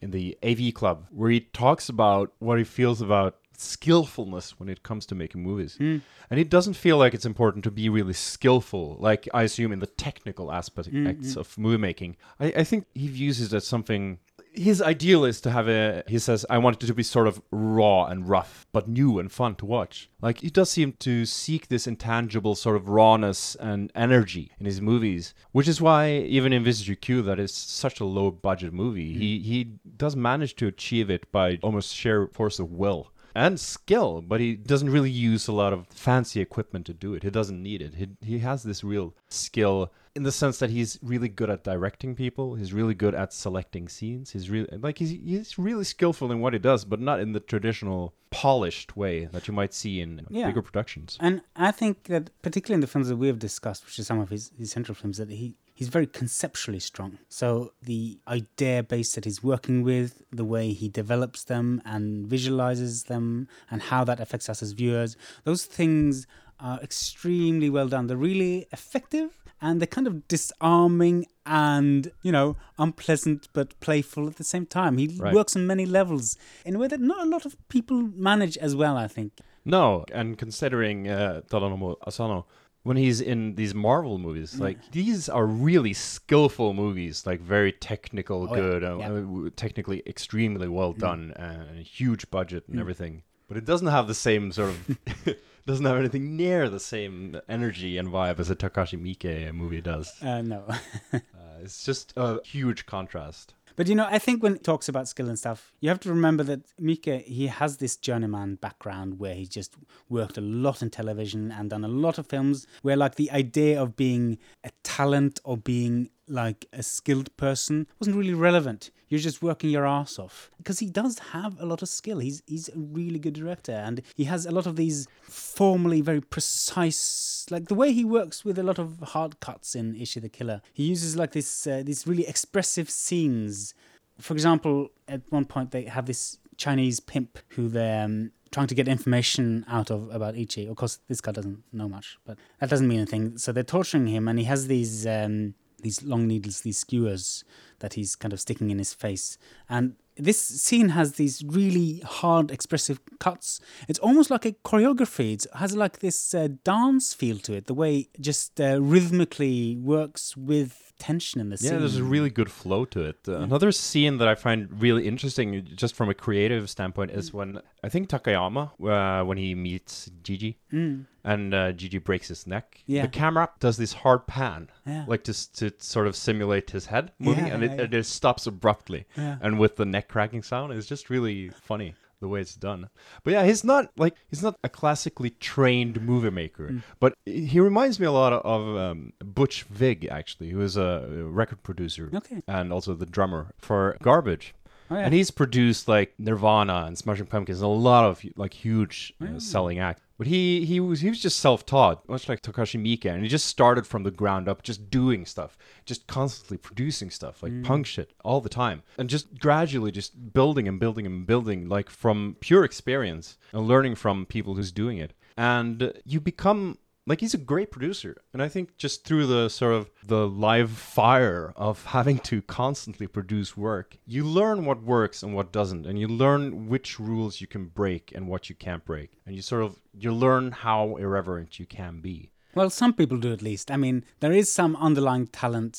in the AV Club where he talks about what he feels about skillfulness when it comes to making movies. Mm. And he doesn't feel like it's important to be really skillful, like I assume in the technical aspects Mm, of movie making. I, I think he views it as something. His ideal is to have a. He says, "I want it to be sort of raw and rough, but new and fun to watch." Like he does seem to seek this intangible sort of rawness and energy in his movies, which is why even in Visitor Q, that is such a low budget movie, he he does manage to achieve it by almost sheer force of will and skill, but he doesn't really use a lot of fancy equipment to do it. He doesn't need it. He, he has this real skill in the sense that he's really good at directing people. He's really good at selecting scenes. He's really like he's he's really skillful in what he does, but not in the traditional polished way that you might see in Yeah. bigger productions. And I think that particularly in the films that we have discussed, which are some of his, his central films, that he he's very conceptually strong. So the idea base that he's working with, the way he develops them and visualizes them, and how that affects us as viewers, those things are extremely well done. They're really effective and they're kind of disarming and, you know, unpleasant but playful at the same time. He Right. works on many levels in a way that not a lot of people manage as well, I think. No, and considering uh, Tadanobu Asano, when he's in these Marvel movies, Mm. like these are really skillful movies, like very technical, Oh, good, uh, yeah. uh, w- technically extremely well done, and a huge budget and Mm. everything. But it doesn't have the same sort of, doesn't have anything near the same energy and vibe as a Takashi Miike movie does. Uh, no. Uh, it's just a huge contrast. But you know, I think when he talks about skill and stuff, you have to remember that Miike, he has this journeyman background where he just worked a lot in television and done a lot of films where, like, the idea of being a talent or being like a skilled person wasn't really relevant. You're just working your ass off because he does have a lot of skill. He's he's a really good director and he has a lot of these formally very precise, like the way he works with a lot of hard cuts in Ichi the Killer. He uses like this uh, these really expressive scenes. For example, at one point they have this Chinese pimp who they're um, trying to get information out of about Ichi. Of course, this guy doesn't know much, but that doesn't mean anything. So they're torturing him, and he has these um, these long needles, these skewers that he's kind of sticking in his face. And this scene has these really hard, expressive cuts. It's almost like a choreography. It has like this uh, dance feel to it. The way it just uh, rhythmically works with tension in the scene. Yeah, there's a really good flow to it. Uh, Another scene that I find really interesting, just from a creative standpoint, Mm. is when I think Takayama, uh, when he meets Jiji, Mm. and uh, Jiji breaks his neck. Yeah. The camera does this hard pan, Yeah. like to to sort of simulate his head moving, Yeah, and it, yeah. it just stops abruptly, Yeah. and with the neck cracking sound, it's just really funny the way it's done. But yeah, he's not like he's not a classically trained movie maker, Mm. but he reminds me a lot of um, Butch Vig actually, who is a record producer Okay. and also the drummer for Garbage. Oh, yeah. and he's produced like Nirvana and Smashing Pumpkins, and a lot of like huge uh, selling acts. But he he was he was just self-taught, much like Takashi Miike, and he just started from the ground up, just doing stuff, just constantly producing stuff like punk shit all the time, and just gradually just building and building and building, like from pure experience and learning from people who's doing it, and you become like he's a great producer and i think just through the sort of the live fire of having to constantly produce work you learn what works and what doesn't and you learn which rules you can break and what you can't break and you sort of you learn how irreverent you can be Well, some people do at least. I mean, there is some underlying talent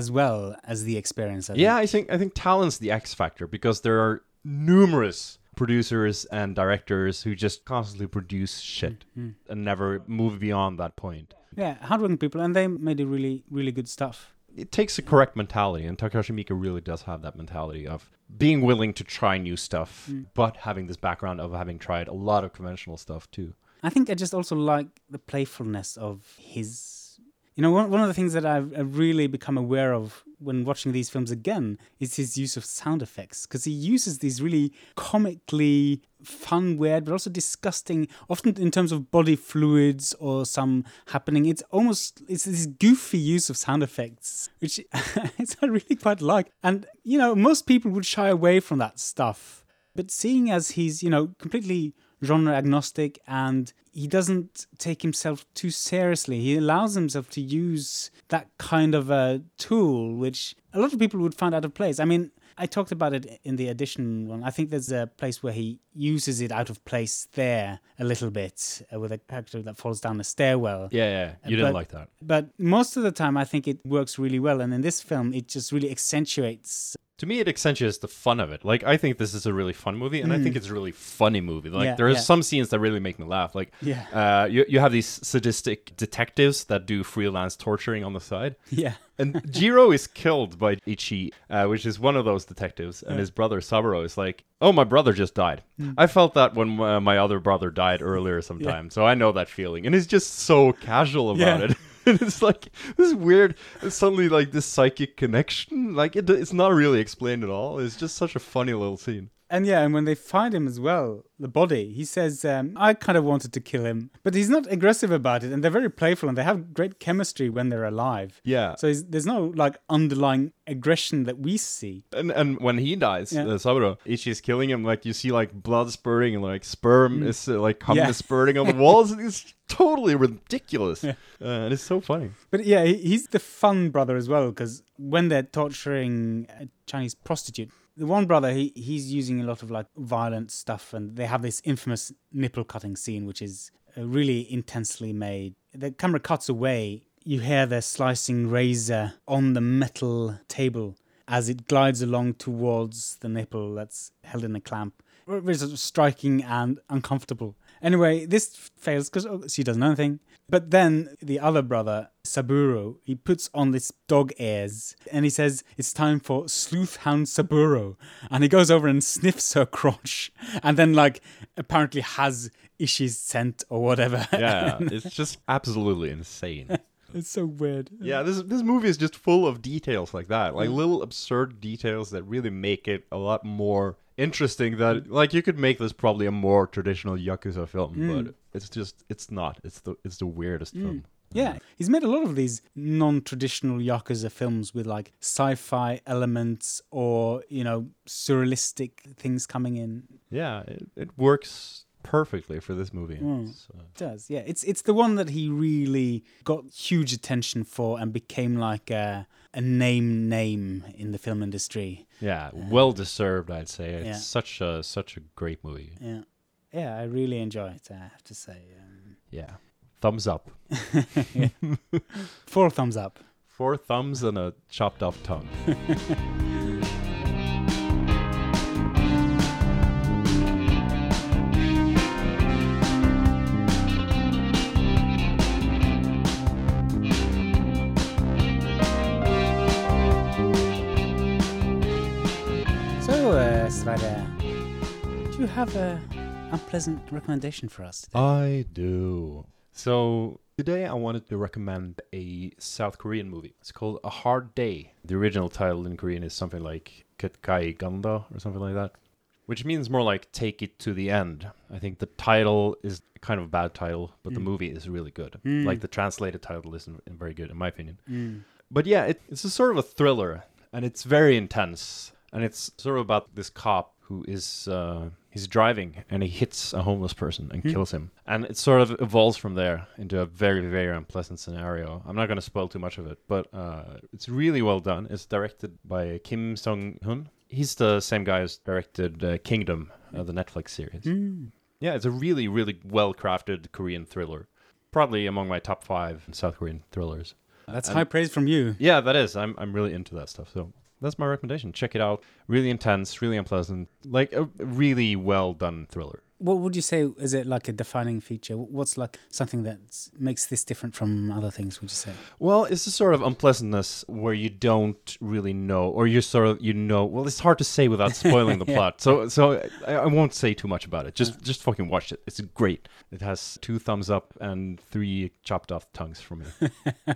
as well as the experience. I yeah i think i think talent's the x factor because there are numerous producers and directors who just constantly produce mm, shit mm. and never move beyond that point Yeah, hardworking people, and they made it really, really good stuff. it takes a correct mentality, and Takashi Miike really does have that mentality of being willing to try new stuff, mm. but having this background of having tried a lot of conventional stuff too. I think I just also like the playfulness of his. You know, one, one of the things that I've, I've really become aware of when watching these films again is his use of sound effects because he uses these really comically fun, weird, but also disgusting, often in terms of body fluids or some happening. It's almost it's this goofy use of sound effects, which I really quite like. And you know, most people would shy away from that stuff, but seeing as he's you know completely genre agnostic and he doesn't take himself too seriously. He allows himself to use that kind of a tool, which a lot of people would find out of place. I mean, I talked about it in the edition one. I think there's a place where he uses it out of place there a little bit uh, with a character that falls down a stairwell. Yeah, yeah, you didn't like that. But most of the time, I think it works really well. And in this film, it just really accentuates. To me, it accentuates the fun of it. Like, I think this is a really fun movie, and I think it's a really funny movie. Like, Yeah, there are yeah. some scenes that really make me laugh. Like, Yeah. uh, you you have these sadistic detectives that do freelance torturing on the side. Yeah. And Jiro is killed by Ichi, uh, which is one of those detectives, and his brother Saburo is like, "Oh, my brother just died." Hmm. I felt that when uh, my other brother died earlier sometime, so I know that feeling, and he's just so casual about Yeah. it. it's like this weird, suddenly like this psychic connection. Like it, it's not really explained at all. It's just such a funny little scene. And yeah, and when they find him as well, the body, he says, um, I kind of wanted to kill him. But he's not aggressive about it, and they're very playful, and they have great chemistry when they're alive. Yeah. So he's, there's no like underlying aggression that we see. And and when he dies, Yeah. uh, Saburo, Ichi is killing him. Like you see, like blood spurting and like sperm is uh, like Mm. Yeah. spurting on the walls. It's totally ridiculous, uh, and it's so funny. But yeah, he's the fun brother as well, because when they're torturing a Chinese prostitute, the one brother, he, he's using a lot of like violent stuff, and they have this infamous nipple cutting scene, which is uh, really intensely made. The camera cuts away, you hear the slicing razor on the metal table as it glides along towards the nipple that's held in a clamp. Sort striking and uncomfortable. Anyway, this fails because oh, she doesn't know anything. But then the other brother, Saburo, he puts on this dog ears and he says, It's time for Sleuth Hound Saburo. And he goes over and sniffs her crotch and then, like, apparently has Ichi's scent or whatever. Yeah, it's just absolutely insane. It's so weird. Yeah, this this movie is just full of details like that, like little absurd details that really make it a lot more interesting. That like you could make this probably a more traditional yakuza film, mm. but it's just it's not. It's the it's the weirdest mm. film. Yeah, he's made a lot of these non-traditional yakuza films with like sci-fi elements or you know surrealistic things coming in. Yeah, it, it works perfectly for this movie. Uh, It does yeah? It's it's the one that he really got huge attention for and became like a a name name in the film industry. yeah, well deserved, I'd say. It's Yeah. such a such a great movie. Yeah, yeah, I really enjoy it. I have to say, um, Yeah, thumbs up. four thumbs up. Four thumbs and a chopped off tongue. have a unpleasant recommendation for us? Today? I do. So Today, I wanted to recommend a South Korean movie. It's called A Hard Day. The original title in Korean is something like Ketkai Ganda or something like that, which means more like Take It to the End. I think the title is kind of a bad title, but the Mm. movie is really good. Mm. Like the translated title isn't very good, in my opinion. Mm. But yeah, it, it's a sort of a thriller, and it's very intense. And it's sort of about this cop who is uh, he's driving and he hits a homeless person and Hmm. kills him. And it sort of evolves from there into a very very unpleasant scenario. I'm not going to spoil too much of it, but uh, it's really well done. It's directed by Kim Seong-hun. He's the same guy who's directed uh, Kingdom, uh, the Netflix series. Mm. Yeah, it's a really really well crafted Korean thriller. Probably among my top five South Korean thrillers. That's And- high praise from you. Yeah, that is. I'm I'm really into that stuff. So that's my recommendation. Check it out. Really intense, really unpleasant, like a really well done thriller. What would you say is it like a defining feature? What's like something that makes this different from other things? Would you say? Well, it's a sort of unpleasantness where you don't really know, or you sort of you know. Well, it's hard to say without spoiling the Yeah. plot. So so I, I won't say too much about it. Just just fucking watch it. It's great. It has two thumbs up and three chopped off tongues from me.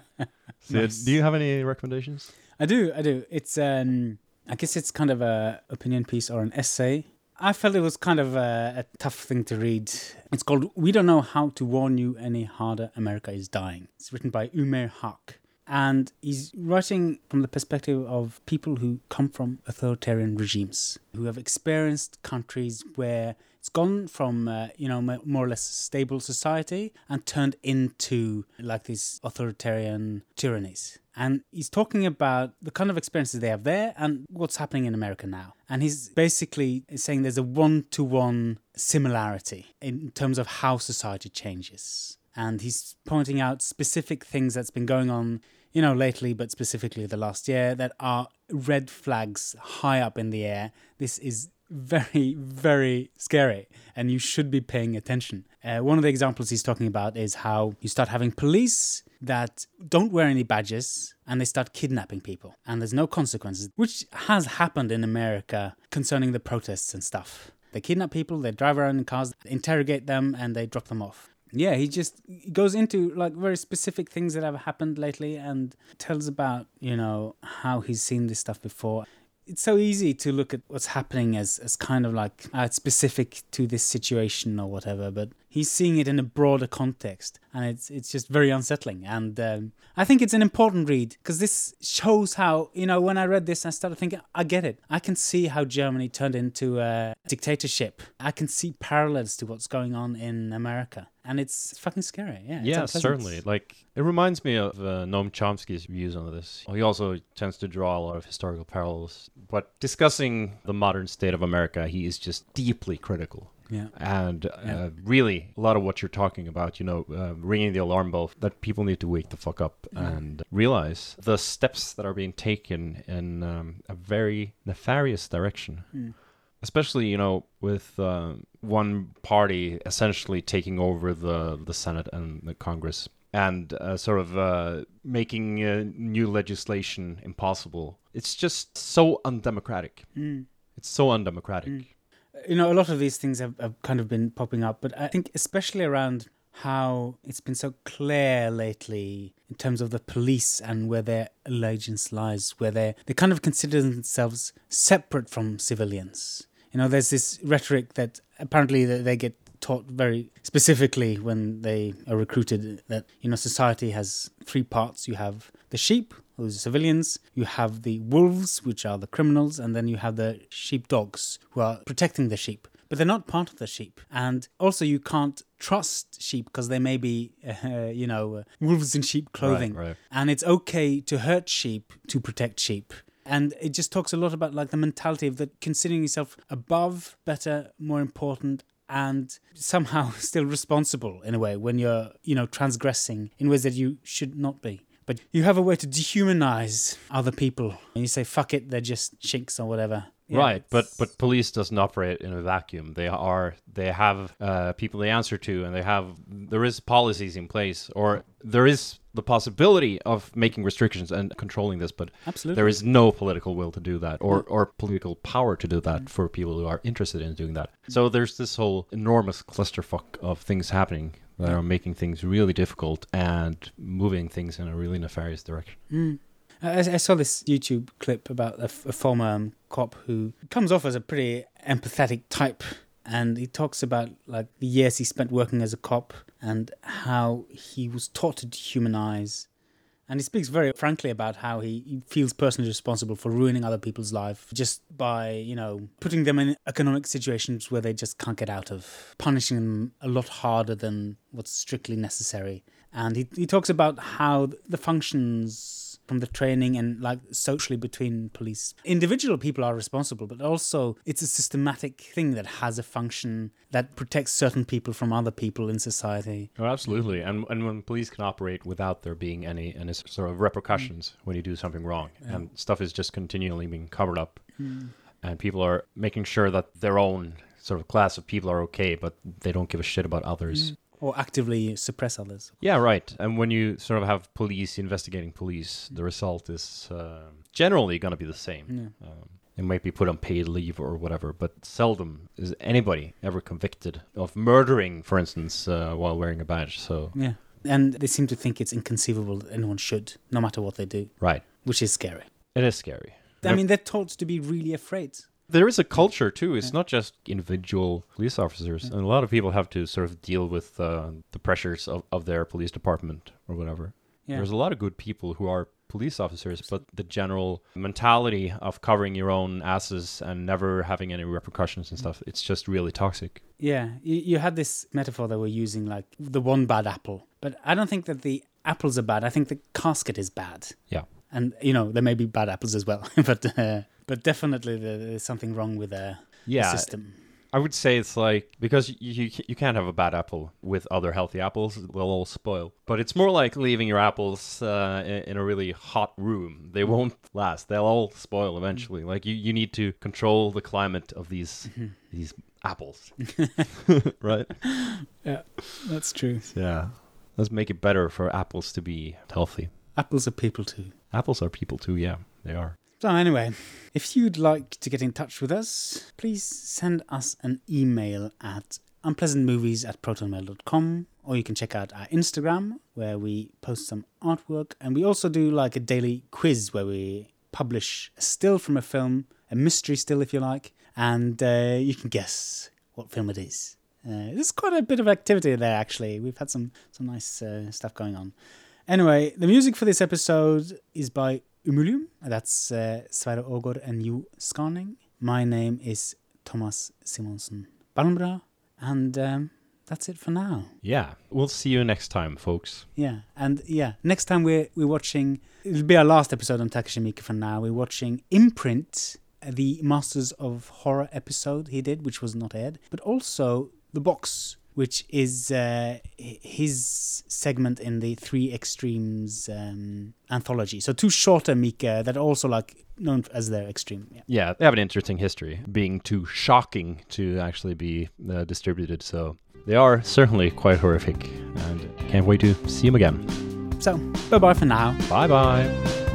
So, Nice. do you have any recommendations? I do, I do. It's um, I guess it's kind of a opinion piece or an essay. I felt it was kind of a, a tough thing to read. It's called "We Don't Know How to Warn You Any Harder. America Is Dying." It's written by Umair Haque, and he's writing from the perspective of people who come from authoritarian regimes, who have experienced countries where it's gone from uh, you know more or less stable society and turned into like these authoritarian tyrannies and he's talking about the kind of experiences they have there and what's happening in America now. And he's basically saying there's a one to one similarity in terms of how society changes. And he's pointing out specific things that's been going on, you know, lately, but specifically the last year, that are red flags high up in the air. This is very, very scary, and you should be paying attention. Uh, one of the examples he's talking about is how you start having police that don't wear any badges and they start kidnapping people, and there's no consequences, which has happened in America concerning the protests and stuff. They kidnap people, they drive around in cars, interrogate them, and they drop them off. Yeah, he just goes into like very specific things that have happened lately and tells about, you know, how he's seen this stuff before it's so easy to look at what's happening as, as kind of like uh, specific to this situation or whatever, but he's seeing it in a broader context, and it's it's just very unsettling. And um, I think it's an important read because this shows how you know when I read this, I started thinking, I get it. I can see how Germany turned into a dictatorship. I can see parallels to what's going on in America, and it's fucking scary. Yeah, it's yeah, certainly. Like it reminds me of uh, Noam Chomsky's views on this. He also tends to draw a lot of historical parallels, but discussing the modern state of America, he is just deeply critical. Yeah. And uh, Yeah. really, a lot of what you're talking about, you know, uh, ringing the alarm bell, that people need to wake the fuck up Yeah. and realize the steps that are being taken in um, a very nefarious direction Mm. especially you know with uh, one party essentially taking over the the Senate and the Congress and uh, sort of uh, making uh, new legislation impossible. It's just so undemocratic. Mm. It's so undemocratic. Mm. You know, a lot of these things have, have kind of been popping up, but I think especially around how it's been so clear lately in terms of the police and where their allegiance lies, where they they kind of consider themselves separate from civilians. You know, there's this rhetoric that apparently they get taught very specifically when they are recruited that you know society has three parts. You have the sheep, who's civilians. You have the wolves, which are the criminals, and then you have the sheepdogs, who are protecting the sheep. But they're not part of the sheep. And also, you can't trust sheep because they may be, uh, you know, uh, wolves in sheep clothing. Right, right. And it's okay to hurt sheep to protect sheep. And it just talks a lot about like the mentality of that considering yourself above, better, more important, and somehow still responsible in a way when you're, you know, transgressing in ways that you should not be. But you have a way to dehumanize other people. And you say, fuck it, they're just shinks or whatever. Yeah, right, but it's- but police doesn't operate in a vacuum. They are they have uh, people they answer to, and they have there is policies in place, or there is the possibility of making restrictions and controlling this, but absolutely. there is no political will to do that, or or political power to do that for people who are interested in doing that. So there's this whole enormous clusterfuck of things happening that are making things really difficult and moving things in a really nefarious direction. Mm. I, I saw this YouTube clip about a, f- a former um, cop who comes off as a pretty empathetic type, and he talks about like the years he spent working as a cop and how he was taught to dehumanize. And he speaks very frankly about how he, feels personally responsible for ruining other people's life just by, you know, putting them in economic situations where they just can't get out of, punishing them a lot harder than what's strictly necessary. And he, he talks about how the functions from the training and like socially between police. Individual people are responsible, but also it's a systematic thing that has a function that protects certain people from other people in society. Oh, absolutely. And and when police can operate without there being any any sort of repercussions mm. when you do something wrong, and stuff is just continually being covered up, mm. and people are making sure that their own sort of class of people are okay, but they don't give a shit about others. Mm. Or actively suppress others. Yeah, right. And when you sort of have police investigating police, the result is uh, generally going to be the same. Um, they might be put on paid leave or whatever, but seldom is anybody ever convicted of murdering, for instance, uh, while wearing a badge. So, Yeah. And they seem to think it's inconceivable that anyone should, no matter what they do, right. which is scary. It is scary. I mean, they're taught to be really afraid. There is a culture too. It's not just individual police officers, and a lot of people have to sort of deal with uh, the pressures of, of their police department or whatever. Yeah. There's a lot of good people who are police officers, but the general mentality of covering your own asses and never having any repercussions and stuff, it's just really toxic. Yeah, you, you had this metaphor that we're using, like the one bad apple. But I don't think that the apples are bad. I think the casket is bad. Yeah. And, you know, there may be bad apples as well. but uh, but definitely there's something wrong with uh, the Yeah, system. I would say it's like because you you you can't have a bad apple with other healthy apples; they'll all spoil. But it's more like leaving your apples uh, in, in a really hot room; they won't last. They'll all spoil eventually. Like you, you need to control the climate of these these apples, right? Yeah, that's true. Yeah, let's make it better for apples to be healthy. Apples are people too. Apples are people too. Yeah, they are. So, anyway, if you'd like to get in touch with us, please send us an email at unpleasantmovies at protonmail.com, or you can check out our Instagram where we post some artwork. And we also do like a daily quiz where we publish a still from a film, a mystery still if you like, and uh, you can guess what film it is. Uh, there's quite a bit of activity there actually. We've had some, some nice uh, stuff going on. Anyway, the music for this episode is by Umulium. That's uh, Sverre Ågård and you Skarning. My name is Thomas Simonsen Balmbra, and um, that's it for now. Yeah, we'll see you next time, folks. Yeah, and yeah, next time we're we're watching. It'll be our last episode on Takashi Miike for now. We're watching Imprint, the Masters of Horror episode he did, which was not aired, but also the box, which is uh, his segment in the Three Extremes um, anthology. So two shorter Miike that are also like known as their extreme. Yeah. Yeah, they have an interesting history, being too shocking to actually be uh, distributed. So they are certainly quite horrific, and can't wait to see them again. So bye bye for now. Bye bye.